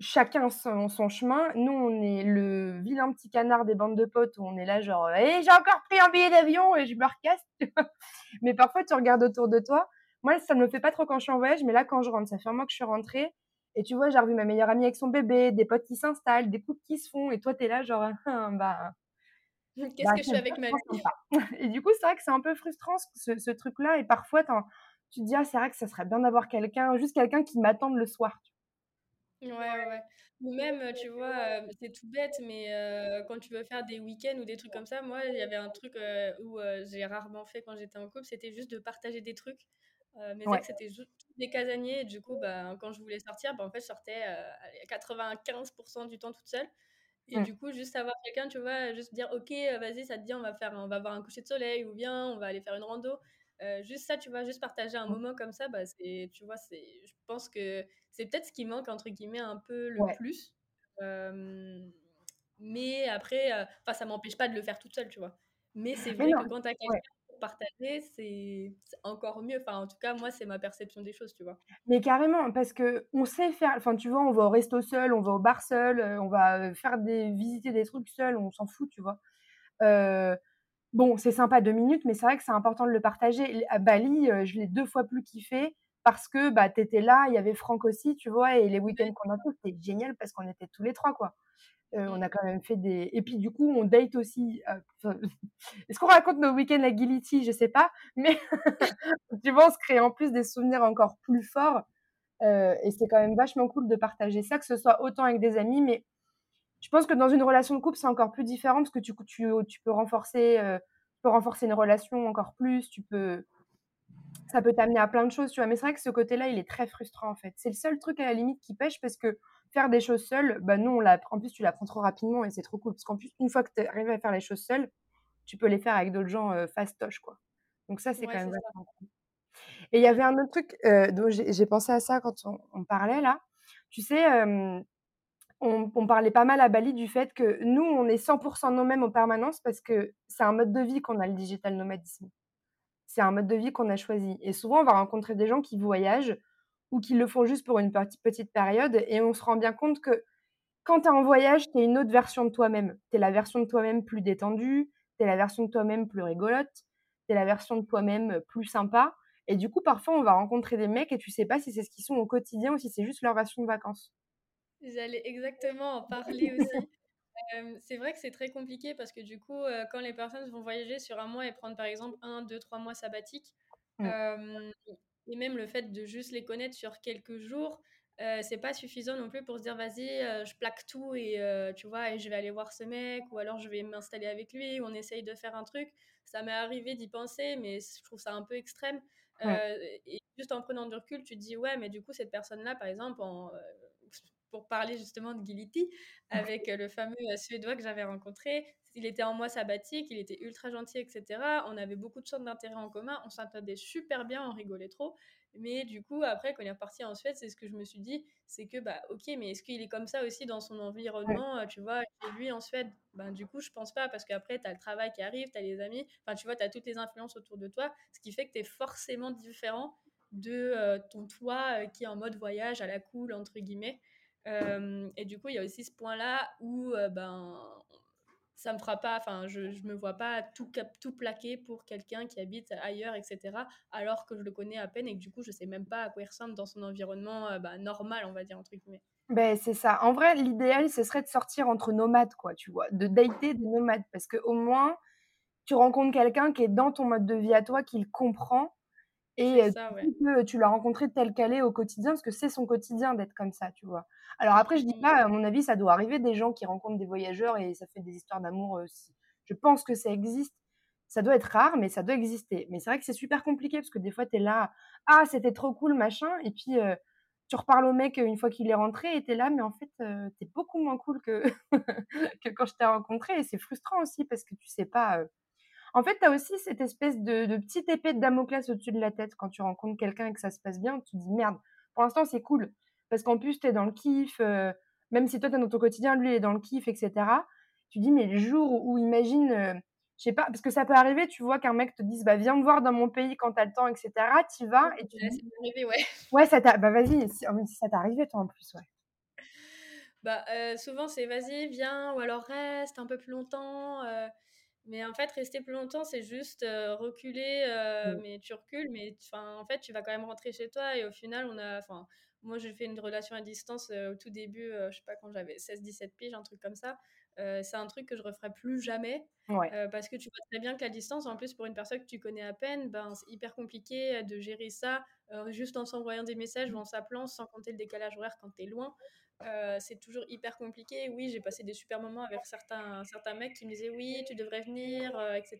chacun son, son, chemin. Nous, on est le vilain petit canard des bandes de potes où on est là, genre, hé, «Eh, j'ai encore pris un billet d'avion et je me recasse. (laughs) mais parfois, tu regardes autour de toi. Moi, ça ne me fait pas trop quand je suis en voyage, mais là, quand je rentre, ça fait un mois que je suis rentrée. Et tu vois, j'ai revu ma meilleure amie avec son bébé, des potes qui s'installent, des couples qui se font, et toi, tu es là, genre, (laughs) bah. Qu'est-ce bah, que je fais avec ma vie? (laughs) Et du coup, c'est vrai que c'est un peu frustrant, ce, ce truc-là. Et parfois, tu te dis, ah, c'est vrai que ça serait bien d'avoir quelqu'un, juste quelqu'un qui m'attende le soir. Ouais, ouais. Ou même, tu vois, c'est tout bête, mais quand tu veux faire des week-ends ou des trucs comme ça, moi, il y avait un truc où j'ai rarement fait quand j'étais en couple, c'était juste de partager des trucs. Mes ex, c'était juste des casaniers. Et du coup, bah, quand je voulais sortir, bah, en fait, je sortais 95% du temps toute seule. Et du coup, juste avoir quelqu'un, tu vois, juste dire, OK, vas-y, ça te dit, on va, faire, on va voir un coucher de soleil ou bien on va aller faire une rando. Juste ça, tu vois, juste partager un moment comme ça, bah, c'est, tu vois, c'est, je pense que c'est peut-être ce qui manque, entre guillemets, un peu le plus. mais après, enfin, ça m'empêche pas de le faire toute seule, tu vois. Mais c'est vrai que quand tu as quelqu'un partager, c'est encore mieux. Enfin, en tout cas, moi, c'est ma perception des choses, tu vois. Mais carrément, parce que on sait faire. Enfin, tu vois, on va au resto seul, on va au bar seul, euh, on va euh, faire des visiter des trucs seul, on s'en fout, tu vois. Euh, bon, c'est sympa deux minutes, mais c'est vrai que c'est important de le partager. À Bali, je l'ai deux fois plus kiffé parce que bah t'étais là, il y avait Franck aussi, tu vois, et les week-ends qu'on a fait, c'était génial parce qu'on était tous les trois, quoi. Euh, on a quand même fait des. Et puis du coup, on date aussi. Euh, (laughs) est-ce qu'on raconte nos week-ends à Gility Je sais pas. Mais (laughs) tu vois, on se crée en plus des souvenirs encore plus forts. Euh, et c'est quand même vachement cool de partager ça, que ce soit autant avec des amis. Mais je pense que dans une relation de couple, c'est encore plus différent parce que tu, tu, tu peux renforcer, tu peux renforcer une relation encore plus. Tu peux ça peut t'amener à plein de choses, tu vois. Mais c'est vrai que ce côté-là, il est très frustrant, en fait. C'est le seul truc à la limite qui pêche parce que faire des choses seul, bah nous, on en plus, tu l'apprends trop rapidement et c'est trop cool. Parce qu'en plus, une fois que tu arrives à faire les choses seul, tu peux les faire avec d'autres gens euh, fastoche, quoi. Donc ça, c'est quand même cool. Et il y avait un autre truc euh, dont j'ai pensé à ça quand on, parlait là. Tu sais, on, parlait pas mal à Bali du fait que nous, on est 100% nous-mêmes en permanence parce que c'est un mode de vie qu'on a le digital nomadisme. C'est un mode de vie qu'on a choisi. Et souvent, on va rencontrer des gens qui voyagent ou qui le font juste pour une petite période. Et on se rend bien compte que quand tu es en voyage, tu es une autre version de toi-même. Tu es la version de toi-même plus détendue, tu es la version de toi-même plus rigolote, tu es la version de toi-même plus sympa. Et du coup, parfois, on va rencontrer des mecs et tu sais pas si c'est ce qu'ils sont au quotidien ou si c'est juste leur version de vacances. J'allais exactement en parler aussi. c'est vrai que c'est très compliqué parce que du coup, quand les personnes vont voyager sur un mois et prendre par exemple un, deux, trois mois sabbatiques, mmh. Et même le fait de juste les connaître sur quelques jours, euh, c'est pas suffisant non plus pour se dire vas-y, euh, je plaque tout et tu vois, et je vais aller voir ce mec, ou alors je vais m'installer avec lui, ou on essaye de faire un truc. Ça m'est arrivé d'y penser, mais je trouve ça un peu extrême. et juste en prenant du recul, tu te dis ouais, mais du coup, cette personne-là, par exemple, en, pour parler justement de Gility, avec le fameux Suédois que j'avais rencontré. Il était en mois sabbatique, il était ultra gentil, etc. On avait beaucoup de centres d'intérêt en commun, on s'entendait super bien, on rigolait trop. Mais du coup, après, quand il est reparti en Suède, c'est ce que je me suis dit, c'est que, bah, ok, mais est-ce qu'il est comme ça aussi dans son environnement, tu vois, lui en Suède? Ben, du coup, je pense pas, parce qu'après, tu as le travail qui arrive, tu as les amis, enfin, tu vois, tu as toutes les influences autour de toi, ce qui fait que tu es forcément différent de ton toi qui est en mode voyage à la cool, entre guillemets. Euh, et du coup, il y a aussi ce point-là où euh, ben, ça me fera pas, enfin, je, je me vois pas tout, tout plaquer pour quelqu'un qui habite ailleurs, etc., alors que je le connais à peine et que du coup, je sais même pas à quoi il ressemble dans son environnement euh, ben, normal, on va dire, entre guillemets. Ben, c'est ça. En vrai, l'idéal, ce serait de sortir entre nomades, quoi, tu vois, de dater des nomades, parce qu'au moins, tu rencontres quelqu'un qui est dans ton mode de vie à toi, qui le comprend, et tu l'as rencontré tel qu'elle est au quotidien, parce que c'est son quotidien d'être comme ça, tu vois. Alors après, je dis pas, à mon avis, ça doit arriver des gens qui rencontrent des voyageurs et ça fait des histoires d'amour. je pense que ça existe. Ça doit être rare, mais ça doit exister. Mais c'est vrai que c'est super compliqué parce que des fois, tu es là, ah, c'était trop cool, machin. Et puis, tu reparles au mec une fois qu'il est rentré et tu es là, mais en fait, tu es beaucoup moins cool que, (laughs) que quand je t'ai rencontré. Et c'est frustrant aussi parce que tu sais pas en fait, tu as aussi cette espèce de, petite épée de Damoclès au-dessus de la tête quand tu rencontres quelqu'un et que ça se passe bien. Tu te dis merde, pour l'instant, c'est cool. Parce qu'en plus, tu es dans le kiff, euh, même si toi, tu es dans ton quotidien, lui, il est dans le kiff, etc. Tu dis, mais le jour où, imagine, euh, je sais pas, parce que ça peut arriver, tu vois, qu'un mec te dise, bah, viens me voir dans mon pays quand tu as le temps, etc. Tu vas et tu dis. arrivé, ouais. Ouais, ça t'a. Bah, vas-y, si, ça t'est arrivé, toi, en plus, ouais. Bah, euh, souvent, c'est vas-y, viens, ou alors reste un peu plus longtemps. Mais en fait, rester plus longtemps, c'est juste euh, reculer, euh, mais tu recules, mais en fait, tu vas quand même rentrer chez toi. Et au final, on a, enfin, moi, j'ai fait une relation à distance euh, au tout début, je sais pas, quand j'avais 16-17 piges, un truc comme ça. c'est un truc que je referai plus jamais. parce que tu vois très bien que la distance, en plus, pour une personne que tu connais à peine, ben, c'est hyper compliqué de gérer ça juste en s'envoyant des messages ou en s'appelant, sans compter le décalage horaire quand tu es loin. Euh, c'est toujours hyper compliqué. Oui, j'ai passé des super moments avec certains, certains mecs qui me disaient oui, tu devrais venir, euh, etc.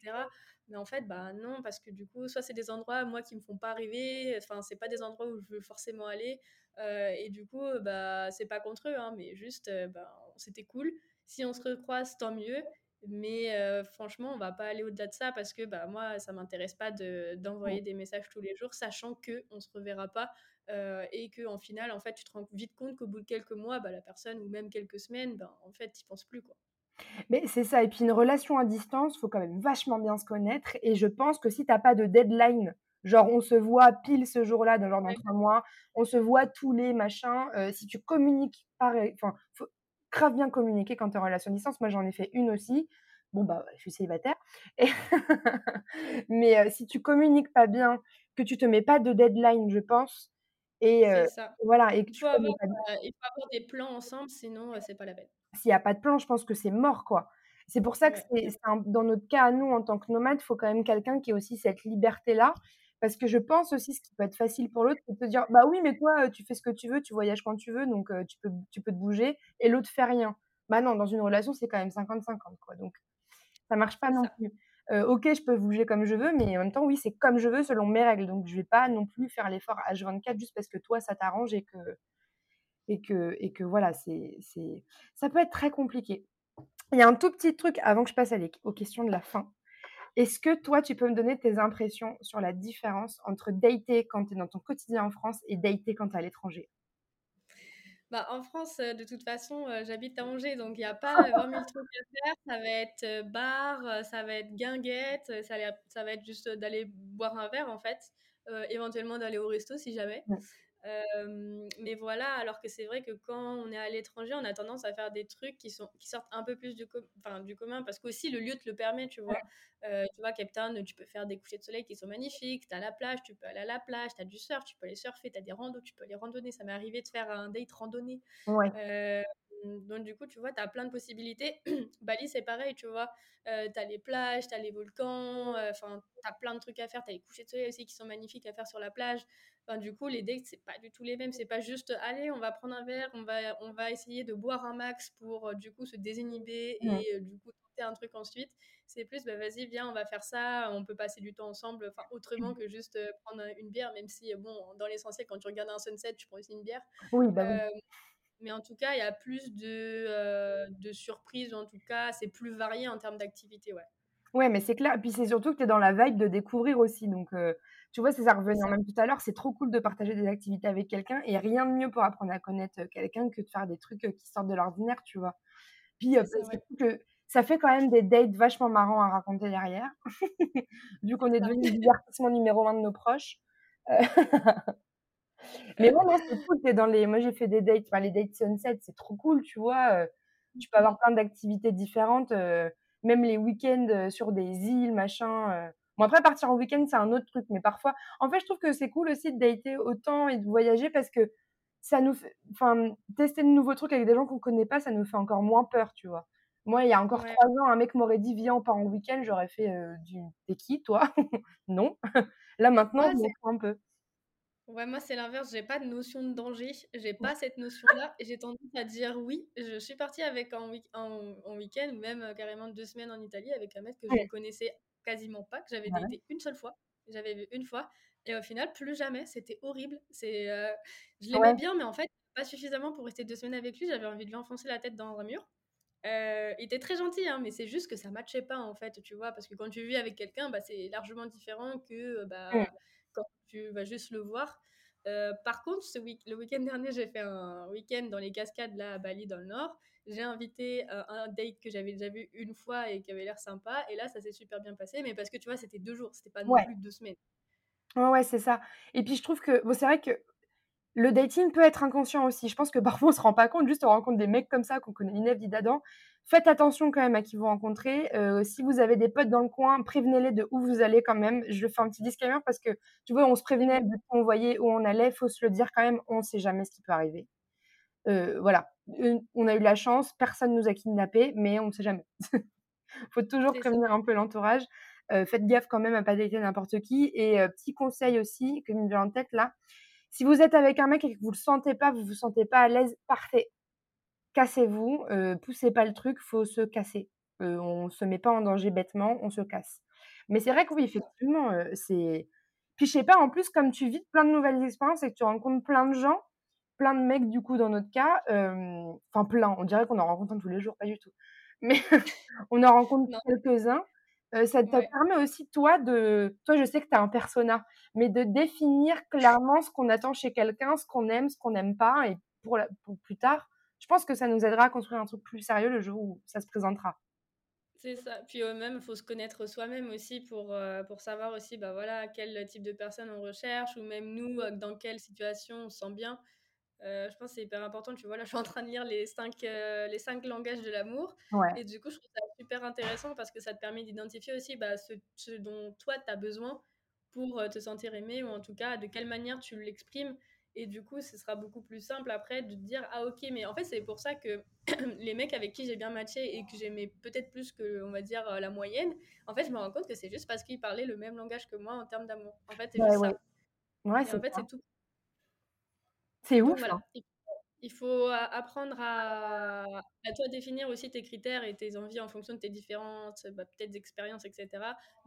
Mais en fait, bah non, parce que du coup, soit c'est des endroits, moi, qui me font pas rêver, enfin, c'est pas des endroits où je veux forcément aller. Euh, et du coup, bah, c'est pas contre eux, hein, mais juste, bah, c'était cool. Si on se recroise, tant mieux. Mais franchement, on va pas aller au-delà de ça parce que bah, moi, ça m'intéresse pas d'envoyer des messages tous les jours, sachant qu'on ne se reverra pas euh, et que en final, en fait, tu te rends vite compte qu'au bout de quelques mois, bah, la personne ou même quelques semaines, ben, en fait, tu penses plus quoi. Mais c'est ça. Et puis une relation à distance, faut quand même vachement bien se connaître. Et je pense que si t'as pas de deadline, genre on se voit pile ce jour-là, dans genre dans trois mois, on se voit tous les machins. Euh, si tu communiques pareil, enfin, faut grave bien communiquer quand tu es en relation à distance. Moi, j'en ai fait une aussi. Bon bah, je suis célibataire. (laughs) Mais euh, si tu communiques pas bien, que tu te mets pas de deadline, je pense, et voilà. Et il, faut avoir, il faut avoir des plans ensemble, sinon c'est pas la peine. S'il n'y a pas de plan, je pense que c'est mort, quoi. C'est pour ça que c'est, dans notre cas, à nous, en tant que nomade, il faut quand même quelqu'un qui ait aussi cette liberté-là. Parce que je pense aussi, ce qui peut être facile pour l'autre, c'est de te dire, bah oui, mais toi, tu fais ce que tu veux, tu voyages quand tu veux, donc tu, peux, tu peux te bouger, et l'autre fait rien. Bah non, dans une relation, c'est quand même 50-50, quoi. Donc, ça marche pas non plus ok, je peux bouger comme je veux, mais en même temps, oui, c'est comme je veux selon mes règles. Donc, je vais pas non plus faire l'effort H24 juste parce que toi, ça t'arrange et que, et que, et que voilà, c'est, c'est, ça peut être très compliqué. Il y a un tout petit truc avant que je passe à aux questions de la fin. Est-ce que toi, tu peux me donner tes impressions sur la différence entre dater quand tu es dans ton quotidien en France et dater quand tu es à l'étranger? Bah, en France, euh, de toute façon, euh, j'habite à Angers, donc il n'y a pas (laughs) 20 000 trucs à faire. Ça va être euh, bar, ça va être guinguette, ça, ça va être juste d'aller boire un verre, en fait. éventuellement d'aller au resto, si jamais. Euh, mais voilà, alors que c'est vrai que quand on est à l'étranger, on a tendance à faire des trucs qui, sont, qui sortent un peu plus du, du commun, parce qu'aussi le lieu te le permet, tu vois. Euh, tu vois, Cape Town, tu peux faire des couchers de soleil qui sont magnifiques, tu as la plage, tu peux aller à la plage, tu as du surf, tu peux aller surfer, tu as des randos, tu peux aller randonner. Ça m'est arrivé de faire un date randonnée. Euh, donc, du coup, tu vois, tu as plein de possibilités. (clears throat) Bali, c'est pareil, tu vois. Euh, tu as les plages, tu as les volcans, euh, enfin, tu as plein de trucs à faire. Tu as les couchers de soleil aussi qui sont magnifiques à faire sur la plage. Enfin, du coup, les dates, c'est pas du tout les mêmes. C'est pas juste, allez, on va prendre un verre, on va, on va essayer de boire un max pour, euh, du coup, se désinhiber et, du coup, tenter un truc ensuite. C'est plus, bah, vas-y, viens, on va faire ça. On peut passer du temps ensemble, enfin, autrement mmh. que juste prendre une bière, même si, bon, dans l'essentiel, quand tu regardes un sunset, tu prends aussi une bière. Oui, bah oui. Mais en tout cas, il y a plus de, euh, de surprises, en tout cas, c'est plus varié en termes d'activité, ouais. Ouais, mais c'est clair. Et puis c'est surtout que tu es dans la vibe de découvrir aussi. Donc, euh, tu vois, c'est ça revenir même tout à l'heure. C'est trop cool de partager des activités avec quelqu'un. Et rien de mieux pour apprendre à connaître quelqu'un que de faire des trucs qui sortent de l'ordinaire, tu vois. Puis, c'est que ça fait quand même des dates vachement marrants à raconter derrière. (laughs) Vu qu'on est devenu le divertissement numéro un de nos proches. (laughs) Mais moi, non, c'est cool. Es dans les... Moi, j'ai fait des dates, enfin, les dates sunset, c'est trop cool, tu vois. Euh, tu peux avoir plein d'activités différentes, euh, même les week-ends euh, sur des îles, machin. Bon, après, partir en week-end, c'est un autre truc, mais parfois, en fait, je trouve que c'est cool aussi de dater autant et de voyager parce que ça nous fait, enfin, tester de nouveaux trucs avec des gens qu'on connaît pas, ça nous fait encore moins peur, tu vois. Moi, il y a encore trois ans, un mec m'aurait dit viens, on part en week-end, j'aurais fait du t'es qui, toi? (laughs) Non. Là, maintenant, je m'en un peu. Ouais, moi, c'est l'inverse. J'ai pas de notion de danger. J'ai pas cette notion-là. Et j'ai tendance à dire oui. Je suis partie avec en, week en, week-end ou même euh, carrément deux semaines en Italie avec un mec que je ne connaissais quasiment pas, que j'avais daté une seule fois. J'avais vu une fois. Et au final, plus jamais. C'était horrible. C'est, euh, je l'aimais bien, mais en fait, pas suffisamment pour rester deux semaines avec lui. J'avais envie de lui enfoncer la tête dans un mur. Euh, il était très gentil, hein, mais c'est juste que ça matchait pas en fait, tu vois, parce que quand tu vis avec quelqu'un, bah, c'est largement différent que bah, tu vas juste le voir. Euh, par contre, ce week le week-end dernier, j'ai fait un week-end dans les cascades là à Bali dans le nord. J'ai invité euh, un date que j'avais déjà vu une fois et qui avait l'air sympa. Et là, ça s'est super bien passé, mais parce que tu vois, c'était deux jours, c'était pas non plus deux semaines. Ouais, ouais, c'est ça. Et puis je trouve que bon, c'est vrai que le dating peut être inconscient aussi. Je pense que parfois on se rend pas compte, juste on rencontre des mecs comme ça qu'on connaît Inef dit d'Adam. Faites attention quand même à qui vous rencontrez. Euh, si vous avez des potes dans le coin, prévenez-les de où vous allez quand même. Je fais un petit disclaimer parce que tu vois, on se prévenait de on voyait où on allait. Faut se le dire quand même. On ne sait jamais ce qui peut arriver. Euh, voilà, on a eu la chance, personne nous a kidnappés, mais on ne sait jamais. (laughs) faut toujours prévenir un peu l'entourage. Euh, faites gaffe quand même à pas dater n'importe qui. Et petit conseil aussi, que me vient en tête là, si vous êtes avec un mec et que vous le sentez pas, vous vous sentez pas à l'aise, partez. Cassez-vous, euh, poussez pas le truc, faut se casser. Euh, on se met pas en danger bêtement, on se casse. Mais c'est vrai que oui, effectivement, euh, c'est. Puis je sais pas, en plus, comme tu vis plein de nouvelles expériences et que tu rencontres plein de gens, plein de mecs du coup dans notre cas, enfin plein, on dirait qu'on en rencontre tous les jours, pas du tout. Mais (laughs) on en rencontre quelques-uns. Euh, ça te permet aussi, toi, de. Toi, je sais que tu as un persona, mais de définir clairement ce qu'on attend chez quelqu'un, ce qu'on aime, ce qu'on n'aime pas, et pour, pour plus tard, je pense que ça nous aidera à construire un truc plus sérieux le jour où ça se présentera. C'est ça. Puis même, il faut se connaître soi-même aussi pour, euh, pour savoir aussi bah, voilà, quel type de personne on recherche, ou même nous, euh, dans quelle situation on se sent bien. Euh, je pense que c'est hyper important. Tu vois, là, je suis en train de lire les cinq, euh, les cinq langages de l'amour. Et du coup, je trouve ça super intéressant parce que ça te permet d'identifier aussi bah, ce, dont toi, tu as besoin pour euh, te sentir aimé ou en tout cas de quelle manière tu l'exprimes. Et du coup, ce sera beaucoup plus simple après de te dire Ah, ok, mais en fait, c'est pour ça que (clears throat) les mecs avec qui j'ai bien matché et que j'aimais peut-être plus que, on va dire, la moyenne, en fait, je me rends compte que c'est juste parce qu'ils parlaient le même langage que moi en termes d'amour. En fait, c'est juste ça. Ouais, en fait, c'est tout c'est ouf. Hein. Il faut apprendre à, à, toi définir aussi tes critères et tes envies en fonction de tes différentes bah, peut-être expériences, etc.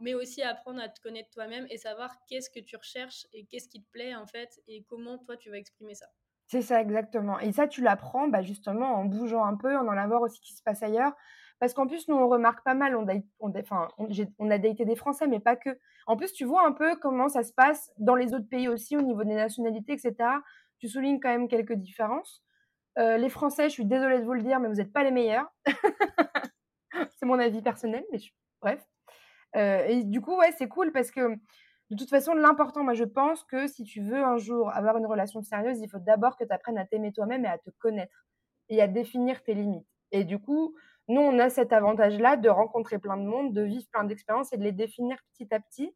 Mais aussi apprendre à te connaître toi-même et savoir qu'est-ce que tu recherches et qu'est-ce qui te plaît en fait et comment toi tu vas exprimer ça. C'est ça exactement. Et ça tu l'apprends bah, justement en bougeant un peu, en allant voir aussi ce qui se passe ailleurs. Parce qu'en plus, nous, on remarque pas mal, on, on, enfin, on, a daté des Français, mais pas que. En plus, tu vois un peu comment ça se passe dans les autres pays aussi, au niveau des nationalités, etc tu soulignes quand même quelques différences. Euh, les Français, je suis désolée de vous le dire, mais vous n'êtes pas les meilleurs. (laughs) c'est mon avis personnel, mais bref. Euh, et du coup, ouais, c'est cool parce que de toute façon, l'important, moi, je pense que si tu veux un jour avoir une relation sérieuse, il faut d'abord que tu apprennes à t'aimer toi-même et à te connaître et à définir tes limites. Et du coup, nous, on a cet avantage-là de rencontrer plein de monde, de vivre plein d'expériences et de les définir petit à petit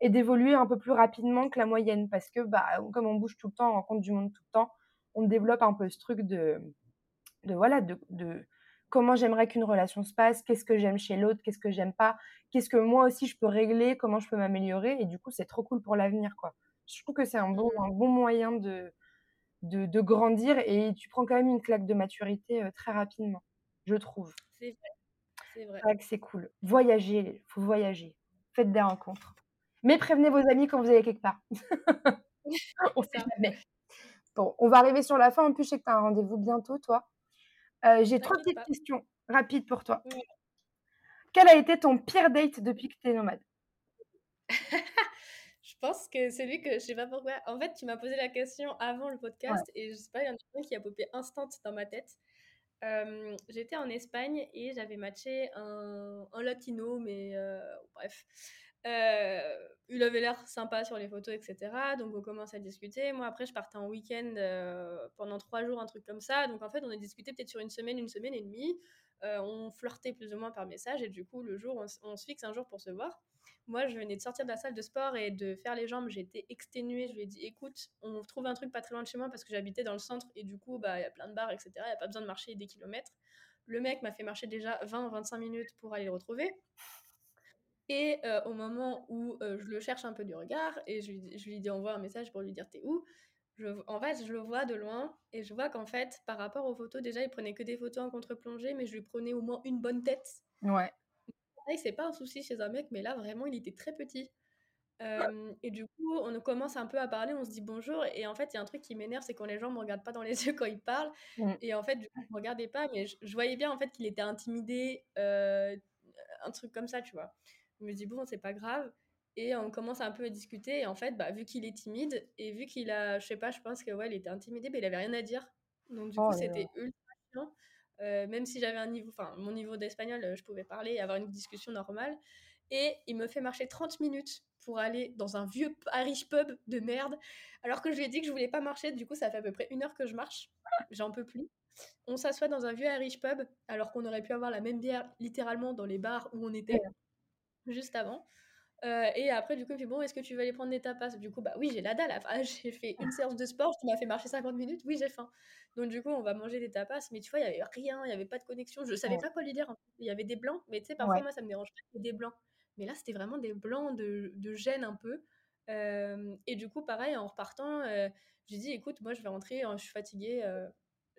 et d'évoluer un peu plus rapidement que la moyenne parce que bah, comme on bouge tout le temps, on rencontre du monde tout le temps, on développe un peu ce truc de de voilà, de, comment j'aimerais qu'une relation se passe, qu'est-ce que j'aime chez l'autre, qu'est-ce que j'aime pas, qu'est-ce que moi aussi je peux régler, comment je peux m'améliorer. Et du coup, c'est trop cool pour l'avenir, quoi. Je trouve que c'est un bon, mmh. un bon moyen de, de, grandir et tu prends quand même une claque de maturité euh, très rapidement, je trouve. C'est vrai. C'est vrai. c'est cool. Voyager, faut voyager. Faites des rencontres. Mais prévenez vos amis quand vous allez quelque part. (laughs) on sait jamais. Bon, on va arriver sur la fin. En plus, je sais que tu as un rendez-vous bientôt, toi. Euh, j'ai trois petites questions rapides pour toi. Quel a été ton pire date depuis que tu es nomade? (laughs) Je pense que celui que je sais pas pourquoi. En fait, tu m'as posé la question avant le podcast et je sais pas, il y en a un qui a popé instant dans ma tête. J'étais en Espagne et j'avais matché un, un latino, mais euh, bref. Euh, il avait l'air sympa sur les photos, etc. Donc on commence à discuter. Moi après je partais en week-end euh, pendant trois jours, un truc comme ça. Donc en fait on a discuté peut-être sur une semaine, une semaine et demie. Euh, on flirtait plus ou moins par message et du coup le jour on, se fixe un jour pour se voir. Moi je venais de sortir de la salle de sport et de faire les jambes. J'étais exténuée. Je lui ai dit écoute on trouve un truc pas très loin de chez moi parce que j'habitais dans le centre et du coup bah il y a plein de bars etc. Il n'y a pas besoin de marcher des kilomètres. Le mec m'a fait marcher déjà 20-25 minutes pour aller le retrouver. Et euh, au moment où euh, je le cherche un peu du regard et je lui, je lui dis envoie un message pour lui dire t'es où, je, en fait je le vois de loin et je vois qu'en fait par rapport aux photos déjà il prenait que des photos en contre-plongée mais je lui prenais au moins une bonne tête. Ouais. C'est pas un souci chez un mec mais là vraiment il était très petit. Euh, et du coup, on commence un peu à parler, on se dit bonjour. Et en fait, il y a un truc qui m'énerve, c'est quand les gens me regardent pas dans les (laughs) yeux quand ils parlent. Mm. Et en fait, du coup, je me regardais pas, mais je, je, voyais bien en fait qu'il était intimidé, un truc comme ça, tu vois. Je me dis, bon, c'est pas grave. Et on commence un peu à discuter. Et en fait, bah, vu qu'il est timide et vu qu'il a, je sais pas, je pense que ouais, il était intimidé, mais il avait rien à dire. Donc, du coup, oh c'était ultra chiant. Euh, même si j'avais un niveau, enfin, mon niveau d'espagnol, je pouvais parler et avoir une discussion normale. Et il me fait marcher 30 minutes pour aller dans un vieux Irish pub de merde. Alors que je lui ai dit que je voulais pas marcher. Du coup, ça fait à peu près une heure que je marche. J'en peux plus. On s'assoit dans un vieux Irish pub alors qu'on aurait pu avoir la même bière littéralement dans les bars où on était juste avant. Euh, et après, du coup, il bon, est-ce que tu veux aller prendre des tapas? Du coup, bah oui, j'ai la dalle. (laughs) j'ai fait une séance de sport qui m'a fait marcher 50 minutes. Oui, j'ai faim. Donc, du coup, on va manger des tapas. Mais tu vois, il n'y avait rien, il n'y avait pas de connexion. Je savais pas quoi lui dire. Il y avait des blancs, mais tu sais, parfois, moi, ça me dérange pas des blancs. Mais là, c'était vraiment des blancs de, de gêne un peu. Euh, et du coup, pareil, en repartant, euh, j'ai dit, écoute, moi, je vais rentrer, hein, je suis fatiguée.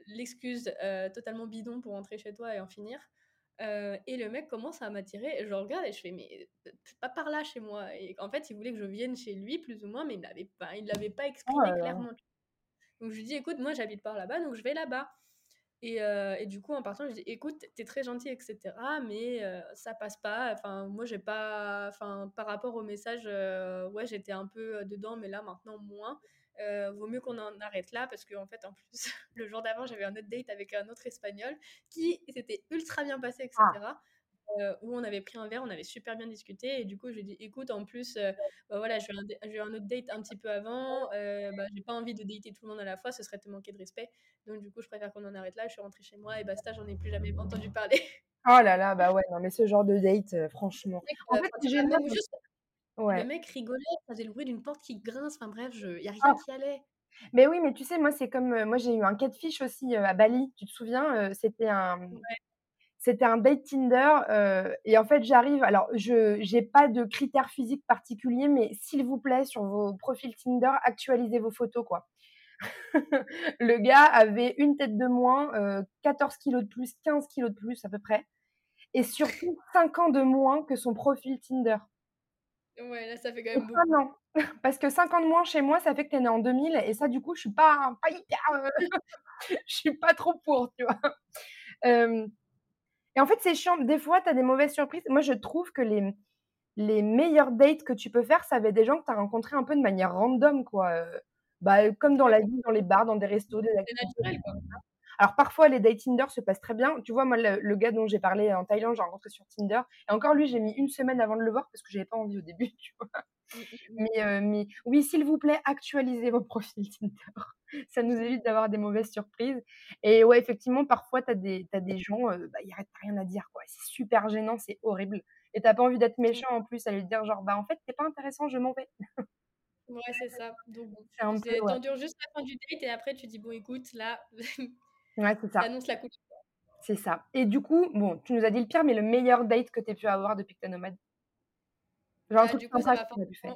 L'excuse totalement bidon pour rentrer chez toi et en finir. Euh, et le mec commence à m'attirer. Je regarde et je fais, mais pas par là chez moi. Et en fait, il voulait que je vienne chez lui, plus ou moins, mais il ne l'avait pas, il l'avait pas exprimé oh clairement. Donc je lui dis, écoute, moi j'habite par là-bas, donc je vais là-bas. Et, euh, et, du coup, en partant, je dis, écoute, t'es très gentil, etc., mais ça passe pas. Enfin, moi, j'ai pas. Enfin, par rapport au message, ouais, j'étais un peu dedans, mais là, maintenant, moins. Euh, vaut mieux qu'on en arrête là parce qu'en en fait, en plus, (laughs) le jour d'avant, j'avais un autre date avec un autre espagnol qui s'était ultra bien passé, etc. Euh, où on avait pris un verre, on avait super bien discuté et du coup je lui ai dit écoute en plus euh, bah, voilà j'ai eu, un, autre date un petit peu avant, bah, j'ai pas envie de dater tout le monde à la fois, ce serait te manquer de respect donc du coup je préfère qu'on en arrête là, je suis rentrée chez moi et basta j'en ai plus jamais entendu parler. Oh là là bah ouais non mais ce genre de date franchement. En fait, le mec rigolait, ça faisait le bruit d'une porte qui grince, enfin bref, il n'y a rien ah. qui allait. Mais oui, mais tu sais, moi, c'est comme. moi, j'ai eu un catfish aussi à Bali, tu te souviens C'était un. C'était un date Tinder et en fait j'arrive. Alors je n'ai pas de critères physiques particuliers, mais s'il vous plaît sur vos profils Tinder actualisez vos photos quoi. (laughs) le gars avait une tête de moins, 14 kilos de plus, 15 kilos de plus à peu près, et surtout 5 ans de moins que son profil Tinder. Ouais, là, ça fait quand même beaucoup. non. (laughs) Parce que 5 ans de moins chez moi, ça fait que tu es né en 2000 et ça, du coup, je suis pas, pas hyper. Euh, (laughs) je suis pas trop pour, tu vois. Et en fait, c'est chiant. Des fois, tu as des mauvaises surprises. Moi, je trouve que les, les meilleurs dates que tu peux faire, ça va des gens que tu as rencontrés un peu de manière random, quoi. Euh, bah, comme dans la vie, dans les bars, dans des restos, des activités. naturel, quoi. Alors parfois les dates Tinder se passent très bien. Tu vois, moi le, gars dont j'ai parlé en Thaïlande, j'ai rencontré sur Tinder. Et encore lui, j'ai mis une semaine avant de le voir parce que j'avais pas envie au début, (laughs) tu vois. Mmh, mmh, mmh. Mais, oui, s'il vous plaît, actualisez vos profils (laughs) Tinder. Ça nous évite d'avoir des mauvaises surprises. Et ouais, effectivement, parfois, tu as des, as des gens, bah, il n'y a rien à dire. quoi. C'est super gênant, c'est horrible. Et t'as pas envie d'être méchant en plus à lui dire genre, bah en fait, t'es pas intéressant, je m'en vais. Ouais, c'est ça. Donc, c'est un peu, juste la fin du date et après, tu dis, bon, écoute, là, (laughs) Ouais, c'est ça. la couleur. C'est ça. Et du coup, bon, tu nous as dit le pire, mais le meilleur date que tu aies pu avoir depuis que tu nomade? Genre un bah, truc comme ça que tu as pu faire.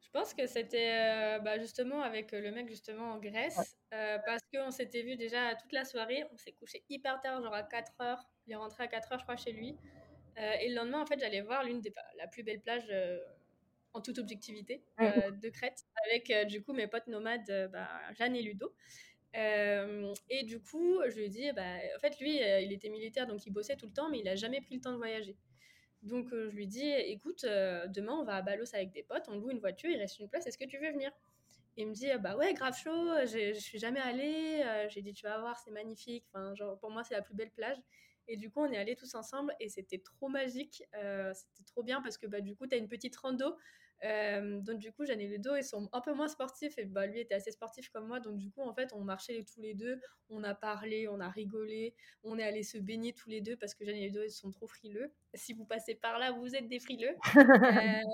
Je pense que c'était bah, justement avec le mec justement en Grèce, parce qu'on s'était vu déjà toute la soirée, on s'est couché hyper tard, genre à 4 heures. Il est rentré à 4 heures, je crois, chez lui. et le lendemain, en fait, j'allais voir l'une des la plus belle plage en toute objectivité mmh. de Crète, avec du coup mes potes nomades, bah, Jeanne et Ludo. Et du coup, je lui ai dit, bah, en fait, lui, il était militaire, donc il bossait tout le temps, mais il a jamais pris le temps de voyager. Donc je lui dis, écoute, demain on va à Balos avec des potes, on loue une voiture, il reste une place, est-ce que tu veux venir? Il me dit, bah ouais, grave chaud, je suis jamais allée. J'ai dit, tu vas voir, c'est magnifique. Enfin, genre, pour moi, c'est la plus belle plage. Et du coup, on est allés tous ensemble et c'était trop magique. c'était trop bien parce que bah, du coup, tu as une petite rando euh, donc du coup, Jeanne et Ludo, ils sont un peu moins sportifs et bah, lui était assez sportif comme moi. Donc du coup, en fait, on marchait tous les deux, on a parlé, on a rigolé, on est allé se baigner tous les deux parce que Jeanne et Ludo, ils sont trop frileux. (laughs) Si vous passez par là, vous êtes des frileux. (laughs)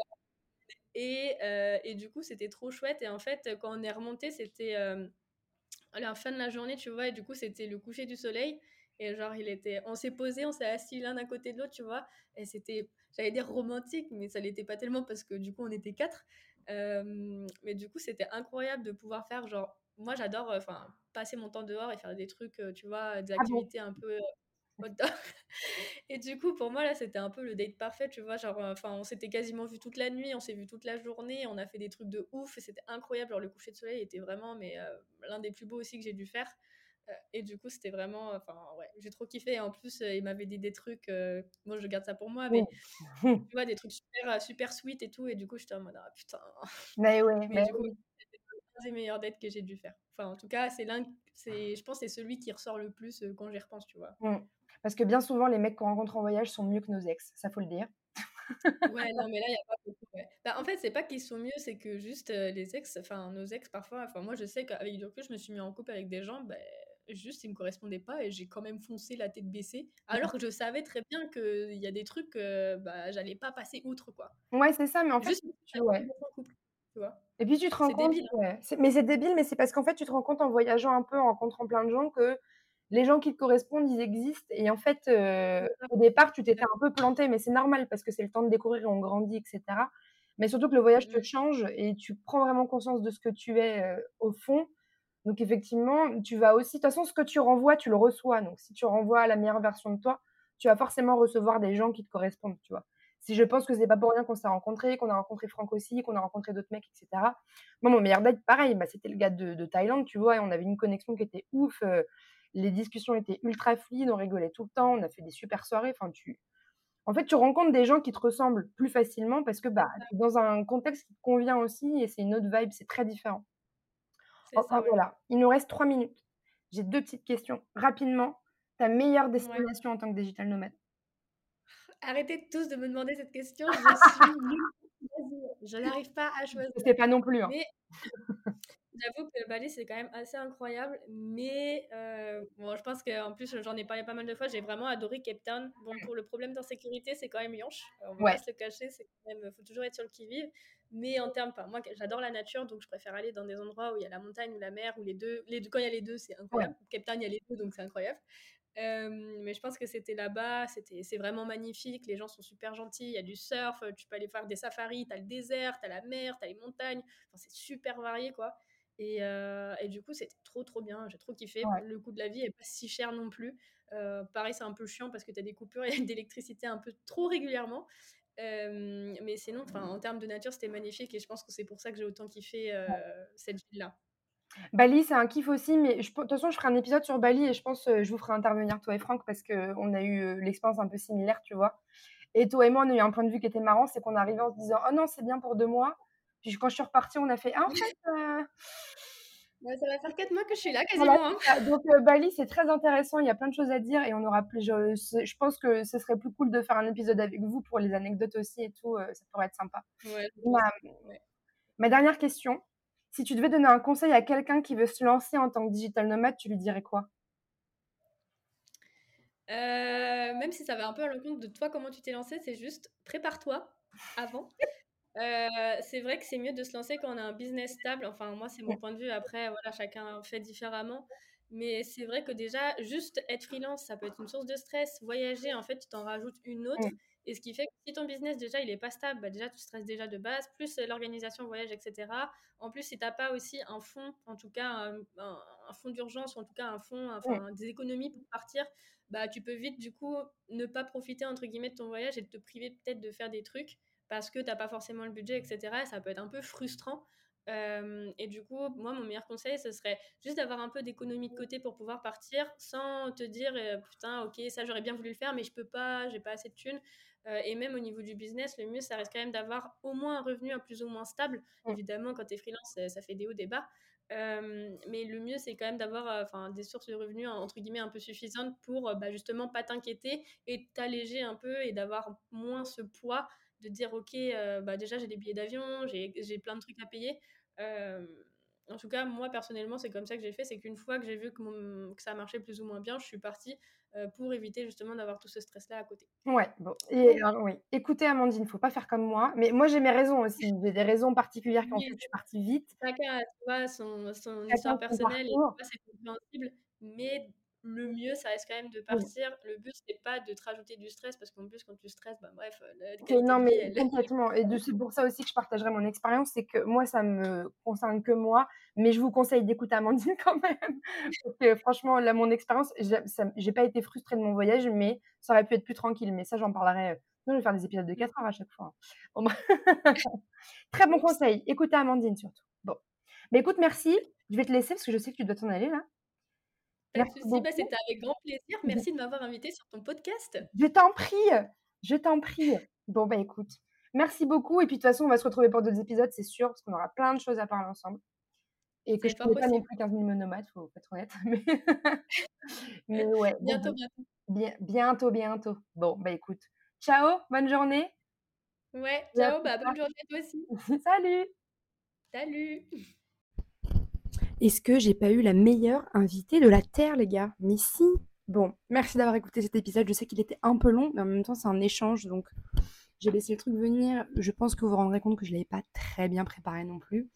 Euh, et, euh, et, du coup, c'était trop chouette. Et en fait, quand on est remonté, c'était à la fin de la journée, tu vois, et du coup, c'était le coucher du soleil. Et genre, il était, on s'est posé, on s'est assis l'un à côté de l'autre, tu vois. Et c'était, j'allais dire romantique, mais ça l'était pas tellement parce que du coup, on était quatre. Euh, mais du coup, c'était incroyable de pouvoir faire genre, moi, j'adore, enfin, passer mon temps dehors et faire des trucs, euh, tu vois, des ah activités un peu euh, (laughs) et du coup, pour moi, là, c'était un peu le date parfait, tu vois. Genre, enfin, on s'était quasiment vu toute la nuit, on s'est vu toute la journée, on a fait des trucs de ouf et c'était incroyable. Genre, le coucher de soleil était vraiment, mais l'un des plus beaux aussi que j'ai dû faire. Euh, et du coup, c'était vraiment. Enfin, ouais, j'ai trop kiffé. en plus, euh, il m'avait dit des trucs. Euh, moi, je garde ça pour moi, mais tu vois, des trucs super, super sweet et tout. Et du coup, j'étais en mode, ah putain. (laughs) Mais ouais, mais, du coup, c'était l'un des meilleurs dates que j'ai dû faire. Enfin, en tout cas, c'est l'un. Je pense c'est celui qui ressort le plus quand j'y repense, tu vois. Mmh. Parce que bien souvent, les mecs qu'on rencontre en voyage sont mieux que nos ex, ça faut le dire. ouais, non, mais là, il n'y a pas beaucoup. Bah, en fait, c'est pas qu'ils sont mieux, c'est que juste les ex, enfin, nos ex, parfois, enfin, moi, je sais qu'avec du recul, je me suis mis en couple avec des gens, ben juste, il me correspondait pas et j'ai quand même foncé la tête baissée. Alors que je savais très bien qu'il y a des trucs, que bah, j'allais pas passer outre, quoi. Ouais, c'est ça, mais en fait, tu, ouais. Et puis tu te rends compte, hein. mais c'est débile, mais c'est parce qu'en fait, tu te rends compte en voyageant un peu, en rencontrant plein de gens, que les gens qui te correspondent, ils existent. Et en fait, euh, au départ, tu t'étais un peu planté, mais c'est normal parce que c'est le temps de découvrir, on grandit, etc. Mais surtout que le voyage te mmh. change et tu prends vraiment conscience de ce que tu es euh, au fond. Donc effectivement, tu vas aussi, de toute façon, ce que tu renvoies, tu le reçois. Donc si tu renvoies la meilleure version de toi, tu vas forcément recevoir des gens qui te correspondent, tu vois. Si je pense que c'est pas pour rien qu'on s'est rencontrés, qu'on a rencontré Franck aussi, qu'on a rencontré d'autres mecs, etc. Moi, mon meilleur date, pareil, bah, c'était le gars de, Thaïlande, tu vois, et on avait une connexion qui était ouf. Euh, les discussions étaient ultra fluides, on rigolait tout le temps, on a fait des super soirées. Enfin, tu, en fait, tu rencontres des gens qui te ressemblent plus facilement parce que bah, dans un contexte qui te convient aussi et c'est une autre vibe, c'est très différent. Voilà, il nous reste trois minutes. J'ai deux petites questions. Rapidement, ta meilleure destination en tant que digital nomade? Arrêtez tous de me demander cette question. Je suis Je n'arrive pas à (laughs) choisir. C'est pas non plus. Hein. (laughs) J'avoue que Bali, c'est quand même assez incroyable. Mais euh, bon, je pense qu'en plus, j'en ai parlé pas mal de fois. J'ai vraiment adoré Cape Town. Bon, pour le problème d'insécurité, c'est quand même Yonche. On va pas se le cacher. Il faut toujours être sur le qui-vive. Mais en termes, moi, j'adore la nature. Donc, je préfère aller dans des endroits où il y a la montagne ou la mer. Ou les deux, les deux quand il y a les deux, c'est incroyable. Cape Town, il y a les deux. Donc, c'est incroyable. Euh, mais je pense que c'était là-bas, c'était, c'est vraiment magnifique, les gens sont super gentils, il y a du surf, tu peux aller faire des safaris, tu as le désert, tu as la mer, tu as les montagnes, enfin, c'est super varié quoi. Et, euh, et, du coup, c'était trop, trop bien. J'ai trop kiffé. Le coût de la vie est pas si cher non plus. Euh, pareil, c'est un peu chiant parce que tu as des coupures (laughs) d'électricité un peu trop régulièrement. Euh, mais sinon, en termes de nature, c'était magnifique et je pense que c'est pour ça que j'ai autant kiffé cette ville-là. Bali, c'est un kiff aussi, mais je, de toute façon, je ferai un épisode sur Bali et je pense que je vous ferai intervenir toi et Franck parce qu'on a eu l'expérience un peu similaire, tu vois. Et toi et moi, on a eu un point de vue qui était marrant, c'est qu'on arrivait en se disant Oh non, c'est bien pour deux mois. Puis quand je suis repartie, on a fait ah, en fait. Euh ça va faire quatre mois que je suis là quasiment. Hein. Donc euh, Bali, c'est très intéressant. Il y a plein de choses à dire et on aura plus. Je, je, pense que ce serait plus cool de faire un épisode avec vous pour les anecdotes aussi et tout. Euh, ça pourrait être sympa. ma, ma, dernière question si tu devais donner un conseil à quelqu'un qui veut se lancer en tant que digital nomade, tu lui dirais quoi? Même si ça va un peu à l'encontre de toi, comment tu t'es lancé, c'est juste prépare-toi avant. Euh, c'est vrai que c'est mieux de se lancer quand on a un business stable. Enfin, moi, c'est mon point de vue. Après, voilà, chacun fait différemment. Mais c'est vrai que déjà, juste être freelance, ça peut être une source de stress. Voyager, en fait, tu t'en rajoutes une autre. Et ce qui fait que si ton business, déjà, il n'est pas stable, bah, déjà, tu stresses déjà de base, plus l'organisation voyage, etc. En plus, si tu n'as pas aussi un fonds, en tout cas un, fonds d'urgence, ou en tout cas un fonds, enfin, des économies pour partir, bah, tu peux vite, du coup, ne pas profiter, entre guillemets, de ton voyage et te priver peut-être de faire des trucs parce que tu n'as pas forcément le budget, etc. Et ça peut être un peu frustrant et du coup, moi, mon meilleur conseil, ce serait juste d'avoir un peu d'économie de côté pour pouvoir partir sans te dire putain, ok, ça j'aurais bien voulu le faire, mais je peux pas, j'ai pas assez de thunes. et même au niveau du business, le mieux, ça reste quand même d'avoir au moins un revenu un plus ou moins stable. Évidemment, quand tu es freelance, ça, fait des hauts, des bas. mais le mieux, c'est quand même d'avoir enfin des sources de revenus entre guillemets un peu suffisantes pour bah, justement pas t'inquiéter et t'alléger un peu et d'avoir moins ce poids de dire ok, bah déjà j'ai des billets d'avion, j'ai plein de trucs à payer en tout cas, moi personnellement, c'est comme ça que j'ai fait. C'est qu'une fois que j'ai vu que, que, ça marchait plus ou moins bien, je suis partie pour éviter justement d'avoir tout ce stress-là à côté. Ouais, bon. Et oui, écoutez, Amandine, il faut pas faire comme moi. Mais moi, j'ai mes raisons aussi. J'ai des raisons particulières fait que je suis partie vite. Chacun a son, son histoire personnelle et c'est compréhensible. Mais le mieux, ça reste quand même de partir. Le but, c'est pas de te rajouter du stress parce qu'en plus, quand tu stresses, bah, bref. non, mais (laughs) complètement. Et c'est pour ça aussi que je partagerai mon expérience. C'est que moi, ça me concerne que moi. Mais je vous conseille d'écouter Amandine (laughs) quand même. Parce que franchement, là, mon expérience, j'ai pas été frustrée de mon voyage, mais ça aurait pu être plus tranquille. Mais ça, j'en parlerai. Non, je vais faire des épisodes de 4 heures à chaque fois. Hein. Bah, (laughs) très bon conseil. Écoutez Amandine surtout. Bon. Mais écoute, merci. Je vais te laisser parce que je sais que tu dois t'en aller là. Bah, c'était avec grand plaisir. Merci de m'avoir invité sur ton podcast. Je t'en prie, je t'en prie. Bon, bah écoute, merci beaucoup. Et puis de toute façon, on va se retrouver pour d'autres épisodes, c'est sûr, parce qu'on aura plein de choses à parler ensemble. Et que je ne pas non plus 15 000 monomades, faut être honnête. (laughs) Mais, ouais. Bientôt, bientôt. Bien, bientôt, bientôt. Bon, bah écoute. Ciao, bonne journée. Ouais, ciao, bah, bonne journée toi aussi. (laughs) Salut. Salut. Est-ce que j'ai pas eu la meilleure invitée de la Terre, les gars? Mais si Bon, merci d'avoir écouté cet épisode. Je sais qu'il était un peu long, mais en même temps, c'est un échange, donc j'ai laissé le truc venir. Je pense que vous vous rendrez compte que je ne l'avais pas très bien préparé non plus.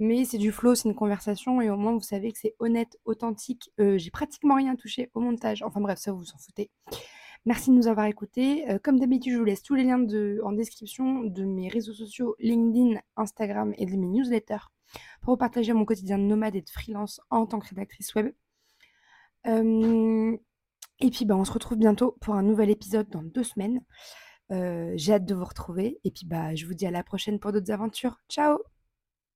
Mais c'est du flow, c'est une conversation, et au moins vous savez que c'est honnête, authentique. Euh, j'ai pratiquement rien touché au montage. Enfin bref, ça vous vous en foutez. Merci de nous avoir écoutés. Euh, comme d'habitude, je vous laisse tous les liens en description de mes réseaux sociaux, LinkedIn, Instagram et de mes newsletters pour partager mon quotidien de nomade et de freelance en tant que rédactrice web. et puis bah, on se retrouve bientôt pour un nouvel épisode dans deux semaines. J'ai hâte de vous retrouver. Et puis bah, je vous dis à la prochaine pour d'autres aventures. Ciao